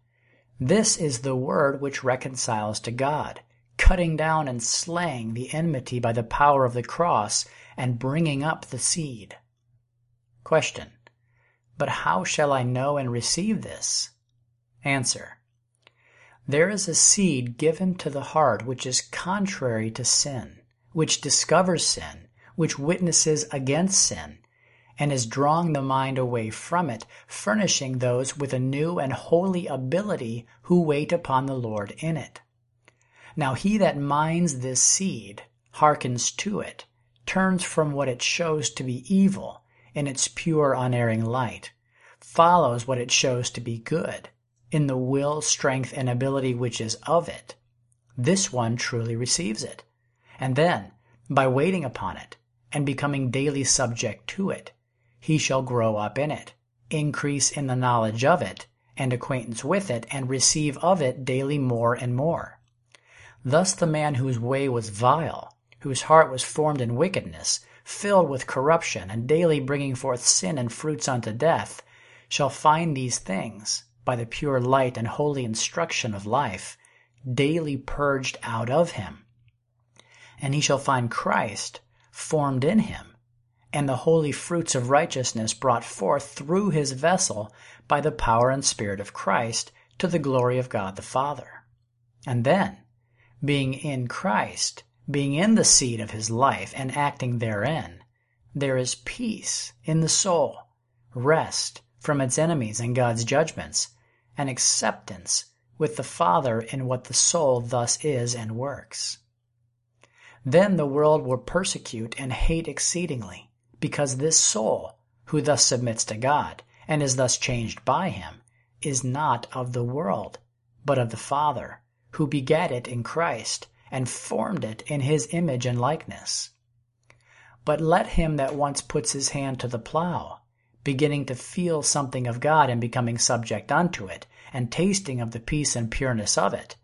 This is the word which reconciles to God, cutting down and slaying the enmity by the power of the cross and bringing up the seed. Question. But how shall I know and receive this? Answer. There is a seed given to the heart which is contrary to sin, which discovers sin, which witnesses against sin, and is drawing the mind away from it, furnishing those with a new and holy ability who wait upon the Lord in it. Now he that minds this seed, hearkens to it, turns from what it shows to be evil in its pure unerring light, follows what it shows to be good, in the will, strength, and ability which is of it, this one truly receives it. And then, by waiting upon it, and becoming daily subject to it, he shall grow up in it, increase in the knowledge of it, and acquaintance with it, and receive of it daily more and more. Thus the man whose way was vile, whose heart was formed in wickedness, filled with corruption, and daily bringing forth sin and fruits unto death, shall find these things, by the pure light and holy instruction of life, daily purged out of him. And he shall find Christ formed in him, and the holy fruits of righteousness brought forth through his vessel by the power and Spirit of Christ to the glory of God the Father. And then, being in Christ, being in the seed of his life and acting therein, there is peace in the soul, rest from its enemies and God's judgments, and acceptance with the Father in what the soul thus is and works. Then the world will persecute and hate exceedingly, because this soul, who thus submits to God, and is thus changed by him, is not of the world, but of the Father, who begat it in Christ, and formed it in his image and likeness. But let him that once puts his hand to the plow, beginning to feel something of God and becoming subject unto it, and tasting of the peace and pureness of it,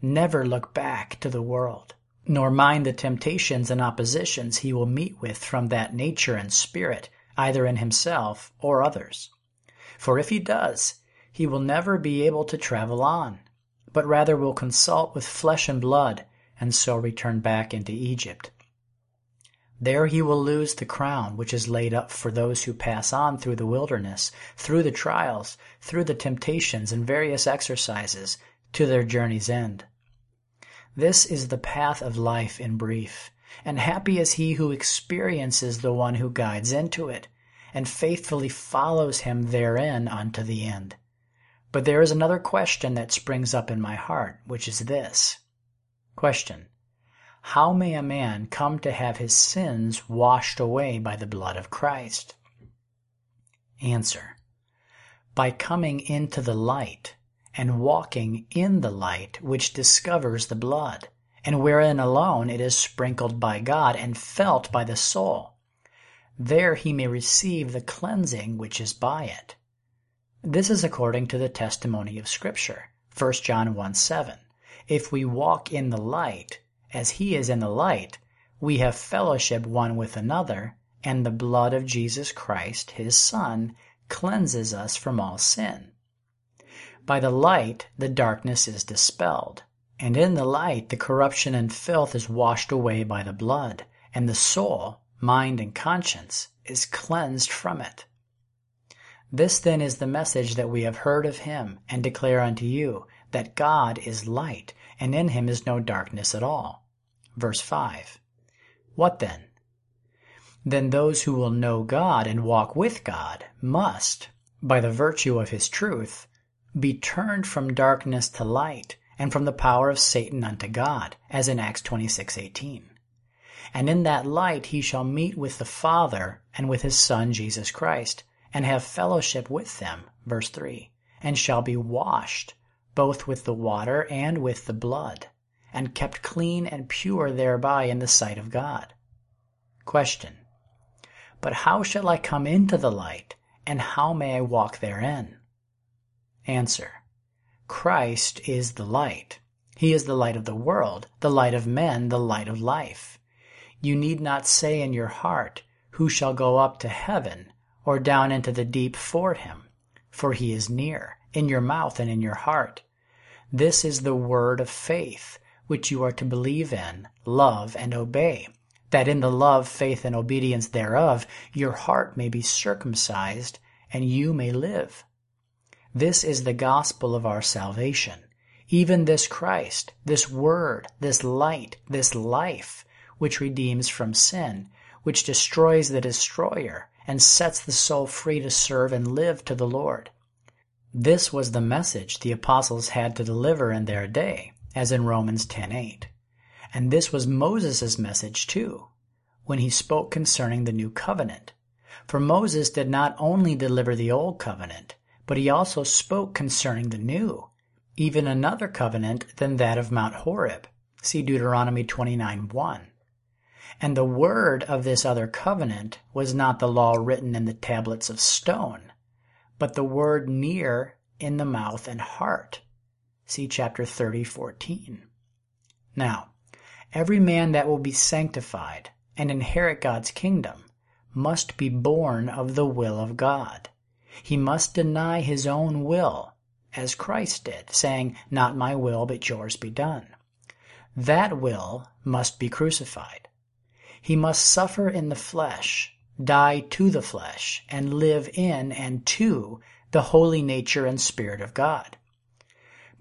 never look back to the world, nor mind the temptations and oppositions he will meet with from that nature and spirit, either in himself or others. For if he does, he will never be able to travel on, but rather will consult with flesh and blood, and so return back into Egypt. There he will lose the crown which is laid up for those who pass on through the wilderness, through the trials, through the temptations and various exercises, to their journey's end. This is the path of life in brief, and happy is he who experiences the one who guides into it, and faithfully follows him therein unto the end. But there is another question that springs up in my heart, which is this. Question. How may a man come to have his sins washed away by the blood of Christ? Answer. By coming into the light and walking in the light which discovers the blood, and wherein alone it is sprinkled by God and felt by the soul. There he may receive the cleansing which is by it. This is according to the testimony of Scripture, 1 John 1 7. If we walk in the light, as he is in the light, we have fellowship one with another, and the blood of Jesus Christ, his Son, cleanses us from all sin. By the light, the darkness is dispelled, and in the light, the corruption and filth is washed away by the blood, and the soul, mind, and conscience is cleansed from it. This then is the message that we have heard of him, and declare unto you, that God is light, and in him is no darkness at all. Verse 5. What then? Then those who will know God and walk with God must, by the virtue of his truth, be turned from darkness to light, and from the power of Satan unto God, as in Acts 26:18. And in that light he shall meet with the Father and with his Son Jesus Christ, and have fellowship with them, verse 3, and shall be washed, both with the water and with the blood, and kept clean and pure thereby in the sight of God. Question. But how shall I come into the light, and how may I walk therein? Answer. Christ is the light. He is the light of the world, the light of men, the light of life. You need not say in your heart, Who shall go up to heaven, or down into the deep for him? For he is near, in your mouth and in your heart. This is the word of faith, which you are to believe in, love, and obey, that in the love, faith, and obedience thereof your heart may be circumcised, and you may live. This is the gospel of our salvation. Even this Christ, this Word, this light, this life, which redeems from sin, which destroys the destroyer, and sets the soul free to serve and live to the Lord. This was the message the apostles had to deliver in their day, as in Romans 10:8. And this was Moses' message too, when he spoke concerning the new covenant. For Moses did not only deliver the old covenant, but he also spoke concerning the new, even another covenant than that of Mount Horeb. See Deuteronomy 29:1. And the word of this other covenant was not the law written in the tablets of stone, but the word near in the mouth and heart. See chapter 30, 14. Now, every man that will be sanctified and inherit God's kingdom must be born of the will of God. He must deny his own will, as Christ did, saying, Not my will, but yours be done. That will must be crucified. He must suffer in the flesh, die to the flesh, and live in and to the holy nature and Spirit of God.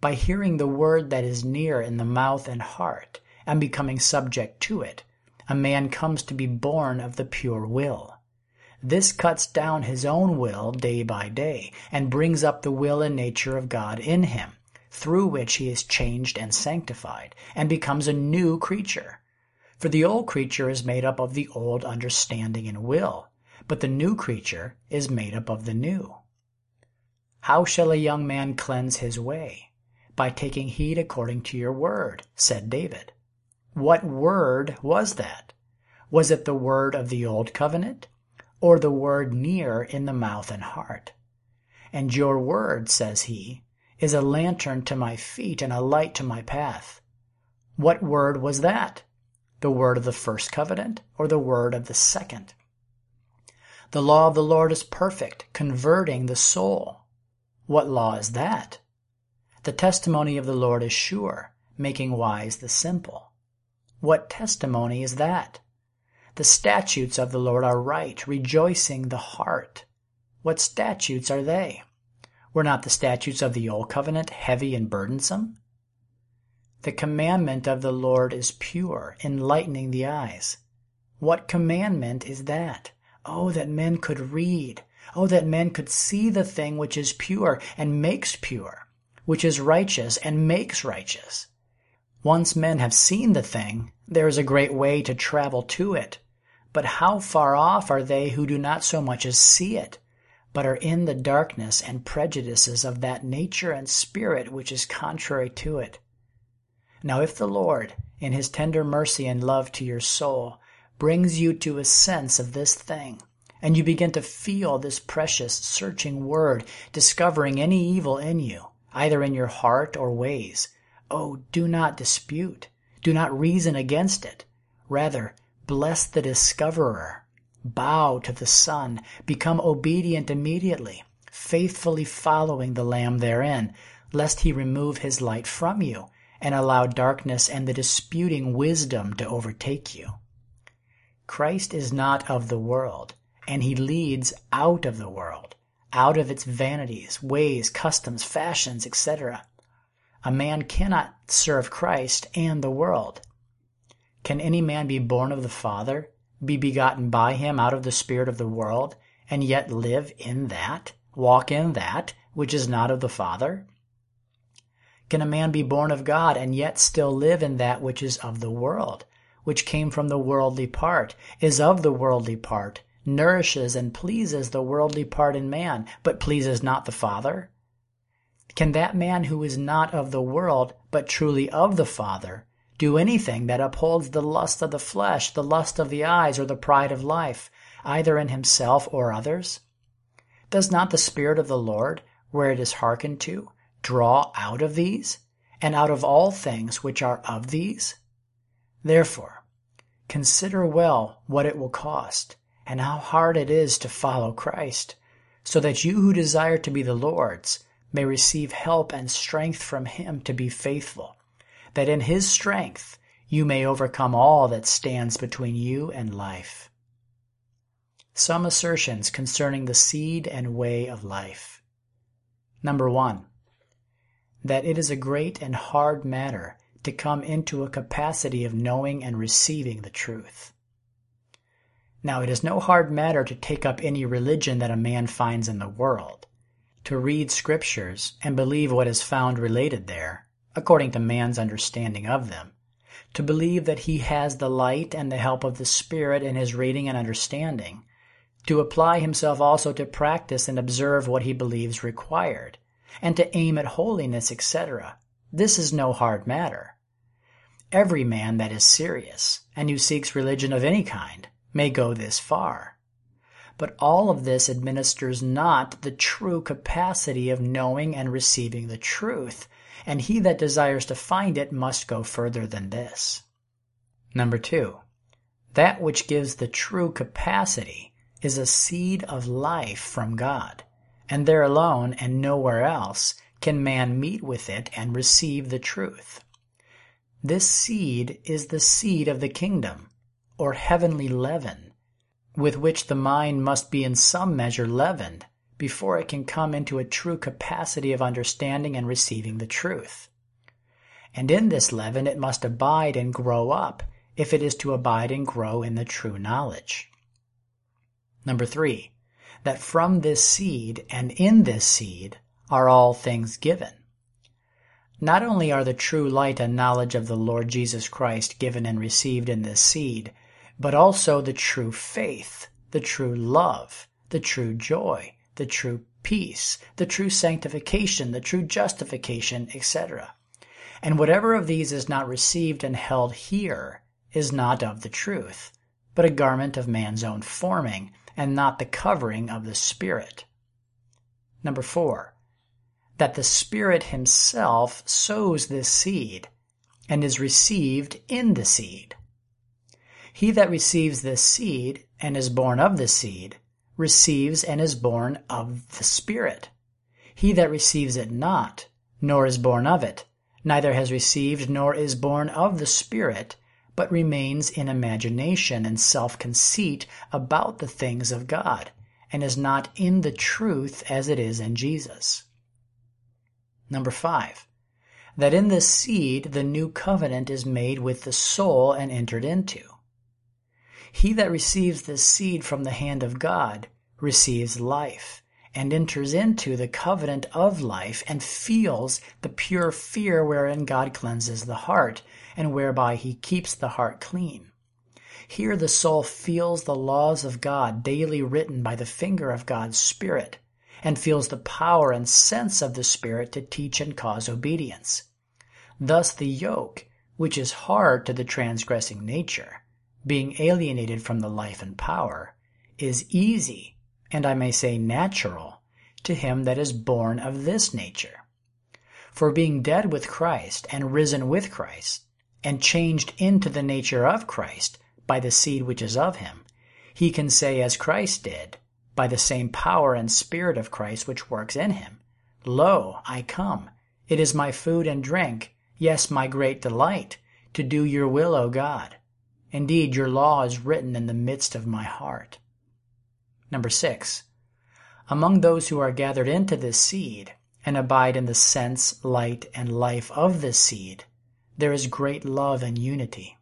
By hearing the word that is near in the mouth and heart, and becoming subject to it, a man comes to be born of the pure will. This cuts down his own will day by day, and brings up the will and nature of God in him, through which he is changed and sanctified, and becomes a new creature. For the old creature is made up of the old understanding and will, but the new creature is made up of the new. How shall a young man cleanse his way? By taking heed according to your word, said David. What word was that? Was it the word of the old covenant, or the word near in the mouth and heart? And your word, says he, is a lantern to my feet and a light to my path. What word was that? the word of the first covenant or the word of the second. The law of the Lord is perfect, converting the soul. What law is that? The testimony of the Lord is sure, making wise the simple. What testimony is that? The statutes of the Lord are right, rejoicing the heart. What statutes are they? Were not the statutes of the old covenant heavy and burdensome? The commandment of the Lord is pure, enlightening the eyes. What commandment is that? Oh, that men could read. Oh, that men could see the thing which is pure and makes pure, which is righteous and makes righteous. Once men have seen the thing, there is a great way to travel to it. But how far off are they who do not so much as see it, but are in the darkness and prejudices of that nature and spirit which is contrary to it? Now if the Lord, in his tender mercy and love to your soul, brings you to a sense of this thing, and you begin to feel this precious, searching word, discovering any evil in you, either in your heart or ways, Oh, do not dispute. Do not reason against it. Rather, bless the discoverer. Bow to the Son. Become obedient immediately, faithfully following the Lamb therein, lest he remove his light from you and allow darkness and the disputing wisdom to overtake you. Christ is not of the world, and he leads out of the world, out of its vanities, ways, customs, fashions, etc. A man cannot serve Christ and the world. Can any man be born of the Father, be begotten by him out of the spirit of the world, and yet live in that, walk in that, which is not of the Father? Can a man be born of God and yet still live in that which is of the world, which came from the worldly part, is of the worldly part, nourishes and pleases the worldly part in man, but pleases not the Father? Can that man who is not of the world, but truly of the Father, do anything that upholds the lust of the flesh, the lust of the eyes, or the pride of life, either in himself or others? Does not the Spirit of the Lord, where it is hearkened to, draw out of these, and out of all things which are of these? Therefore, consider well what it will cost, and how hard it is to follow Christ, so that you who desire to be the Lord's may receive help and strength from him to be faithful, that in his strength you may overcome all that stands between you and life. Some assertions concerning the seed and way of life. Number one, that it is a great and hard matter to come into a capacity of knowing and receiving the truth. Now, it is no hard matter to take up any religion that a man finds in the world to read scriptures and believe what is found related there, according to man's understanding of them, to believe that he has the light and the help of the Spirit in his reading and understanding, to apply himself also to practice and observe what he believes required, and to aim at holiness, etc. This is no hard matter. Every man that is serious, and who seeks religion of any kind, may go this far. But all of this administers not the true capacity of knowing and receiving the truth, and he that desires to find it must go further than this. Number two, that which gives the true capacity is a seed of life from God, and there alone and nowhere else can man meet with it and receive the truth. This seed is the seed of the kingdom, or heavenly leaven, with which the mind must be in some measure leavened before it can come into a true capacity of understanding and receiving the truth. And in this leaven it must abide and grow up if it is to abide and grow in the true knowledge. Number three, that from this seed and in this seed are all things given. Not only are the true light and knowledge of the Lord Jesus Christ given and received in this seed, but also the true faith, the true love, the true joy, the true peace, the true sanctification, the true justification, etc. And whatever of these is not received and held here is not of the truth, but a garment of man's own forming, and not the covering of the Spirit. Number four, that the Spirit Himself sows this seed and is received in the seed. He that receives this seed and is born of the seed receives and is born of the Spirit. He that receives it not, nor is born of it, neither has received nor is born of the Spirit, but remains in imagination and self conceit about the things of God, and is not in the truth as it is in Jesus. Number five, that in this seed the new covenant is made with the soul and entered into. He that receives this seed from the hand of God receives life, and enters into the covenant of life and feels the pure fear wherein God cleanses the heart and whereby he keeps the heart clean. Here the soul feels the laws of God daily written by the finger of God's Spirit and feels the power and sense of the Spirit to teach and cause obedience. Thus the yoke, which is hard to the transgressing nature, being alienated from the life and power, is easy, and I may say natural, to him that is born of this nature. For being dead with Christ and risen with Christ, and changed into the nature of Christ by the seed which is of him, he can say as Christ did, by the same power and spirit of Christ which works in him, Lo, I come. It is my food and drink, yes, my great delight, to do your will, O God. Indeed, your law is written in the midst of my heart. Number six, among those who are gathered into this seed and abide in the sense, light, and life of this seed, there is great love and unity.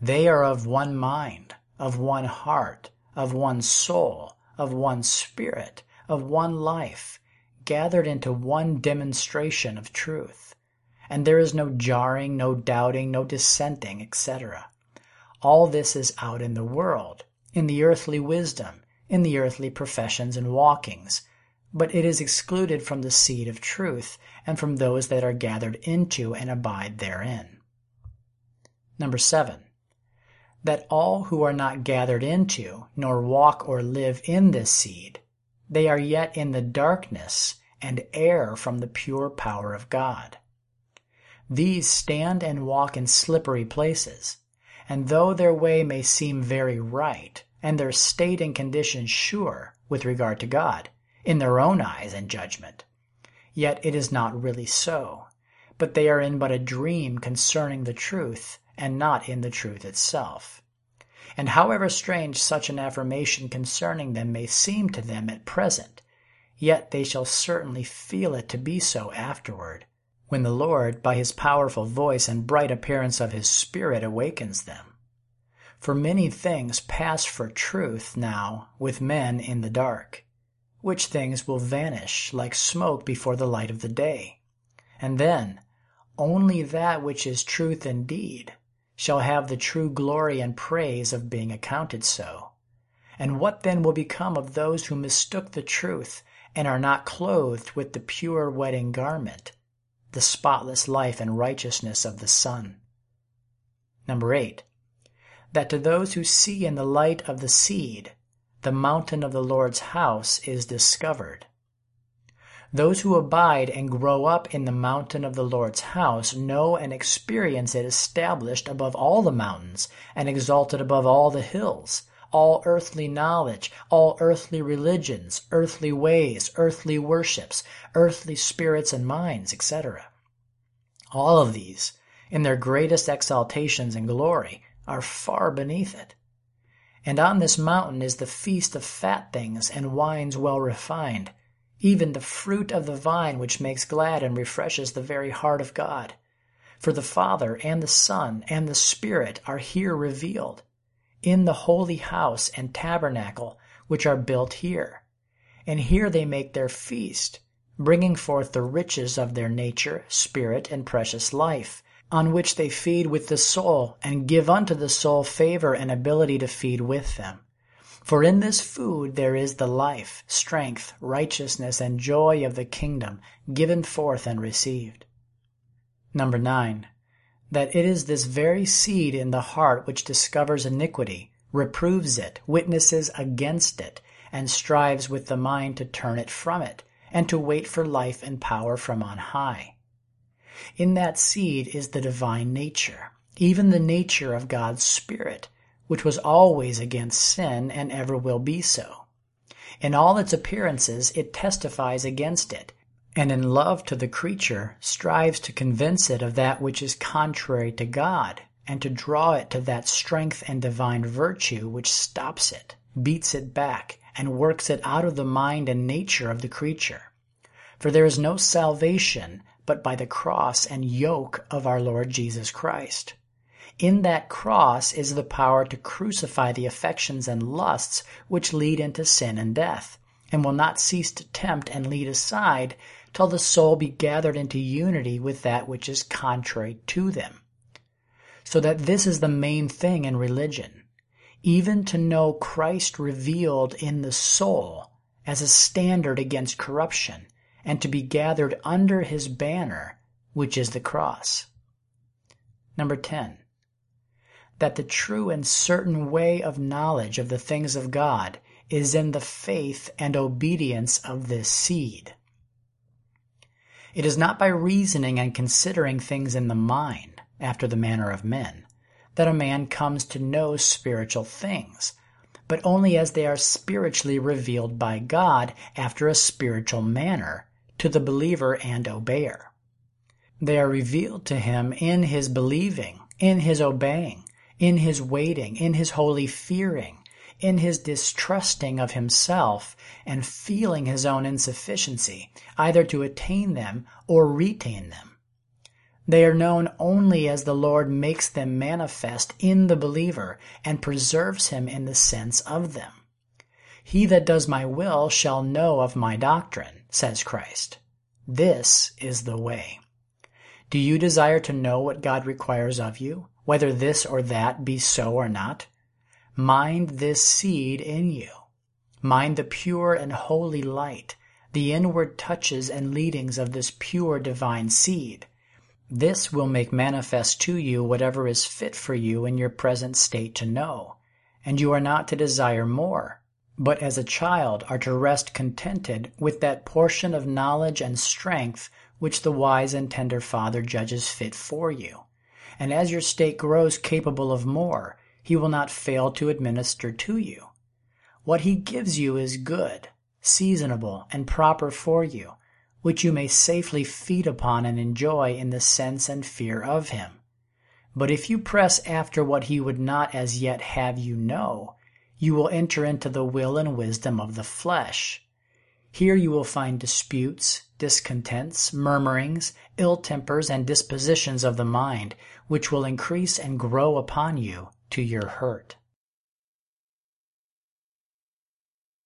They are of one mind, of one heart, of one soul, of one spirit, of one life, gathered into one demonstration of truth. And there is no jarring, no doubting, no dissenting, etc. All this is out in the world, in the earthly wisdom, in the earthly professions and walkings, but it is excluded from the seed of truth and from those that are gathered into and abide therein. Number seven, that all who are not gathered into, nor walk or live in this seed, they are yet in the darkness and err from the pure power of God. These stand and walk in slippery places, and though their way may seem very right, and their state and condition sure with regard to God, in their own eyes and judgment, yet it is not really so, but they are in but a dream concerning the truth, and not in the truth itself. And however strange such an affirmation concerning them may seem to them at present, yet they shall certainly feel it to be so afterward, when the Lord, by his powerful voice and bright appearance of his Spirit, awakens them. For many things pass for truth now with men in the dark, which things will vanish like smoke before the light of the day. And then only that which is truth indeed shall have the true glory and praise of being accounted so. And what then will become of those who mistook the truth and are not clothed with the pure wedding garment, the spotless life and righteousness of the Son? Number eight, that to those who see in the light of the seed, the mountain of the Lord's house is discovered. Those who abide and grow up in the mountain of the Lord's house know and experience it established above all the mountains and exalted above all the hills, all earthly knowledge, all earthly religions, earthly ways, earthly worships, earthly spirits and minds, etc. All of these, in their greatest exaltations and glory, are far beneath it. And on this mountain is the feast of fat things and wines well refined, even the fruit of the vine which makes glad and refreshes the very heart of God. For the Father and the Son and the Spirit are here revealed, in the holy house and tabernacle which are built here. And here they make their feast, bringing forth the riches of their nature, spirit, and precious life on which they feed with the soul, and give unto the soul favor and ability to feed with them. For in this food there is the life, strength, righteousness, and joy of the kingdom given forth and received. Number nine, that it is this very seed in the heart which discovers iniquity, reproves it, witnesses against it, and strives with the mind to turn it from it, and to wait for life and power from on high. In that seed is the divine nature, even the nature of God's Spirit, which was always against sin and ever will be so. In all its appearances, it testifies against it, and in love to the creature strives to convince it of that which is contrary to God, and to draw it to that strength and divine virtue which stops it, beats it back, and works it out of the mind and nature of the creature. For there is no salvation but by the cross and yoke of our Lord Jesus Christ. In that cross is the power to crucify the affections and lusts which lead into sin and death, and will not cease to tempt and lead aside till the soul be gathered into unity with that which is contrary to them. So that this is the main thing in religion, even to know Christ revealed in the soul as a standard against corruption, and to be gathered under his banner, which is the cross. Number 10. That the true and certain way of knowledge of the things of God is in the faith and obedience of this seed. It is not by reasoning and considering things in the mind, after the manner of men, that a man comes to know spiritual things, but only as they are spiritually revealed by God after a spiritual manner to the believer and obeyer. They are revealed to him in his believing, in his obeying, in his waiting, in his holy fearing, in his distrusting of himself and feeling his own insufficiency, either to attain them or retain them. They are known only as the Lord makes them manifest in the believer and preserves him in the sense of them. He that does my will shall know of my doctrine, says Christ. This is the way. Do you desire to know what God requires of you, whether this or that be so or not? Mind this seed in you. Mind the pure and holy light, the inward touches and leadings of this pure divine seed. This will make manifest to you whatever is fit for you in your present state to know, and you are not to desire more, but as a child are to rest contented with that portion of knowledge and strength which the wise and tender Father judges fit for you. And as your state grows capable of more, he will not fail to administer to you. What he gives you is good, seasonable, and proper for you, which you may safely feed upon and enjoy in the sense and fear of him. But if you press after what he would not as yet have you know, you will enter into the will and wisdom of the flesh. Here you will find disputes, discontents, murmurings, ill tempers, and dispositions of the mind, which will increase and grow upon you to your hurt.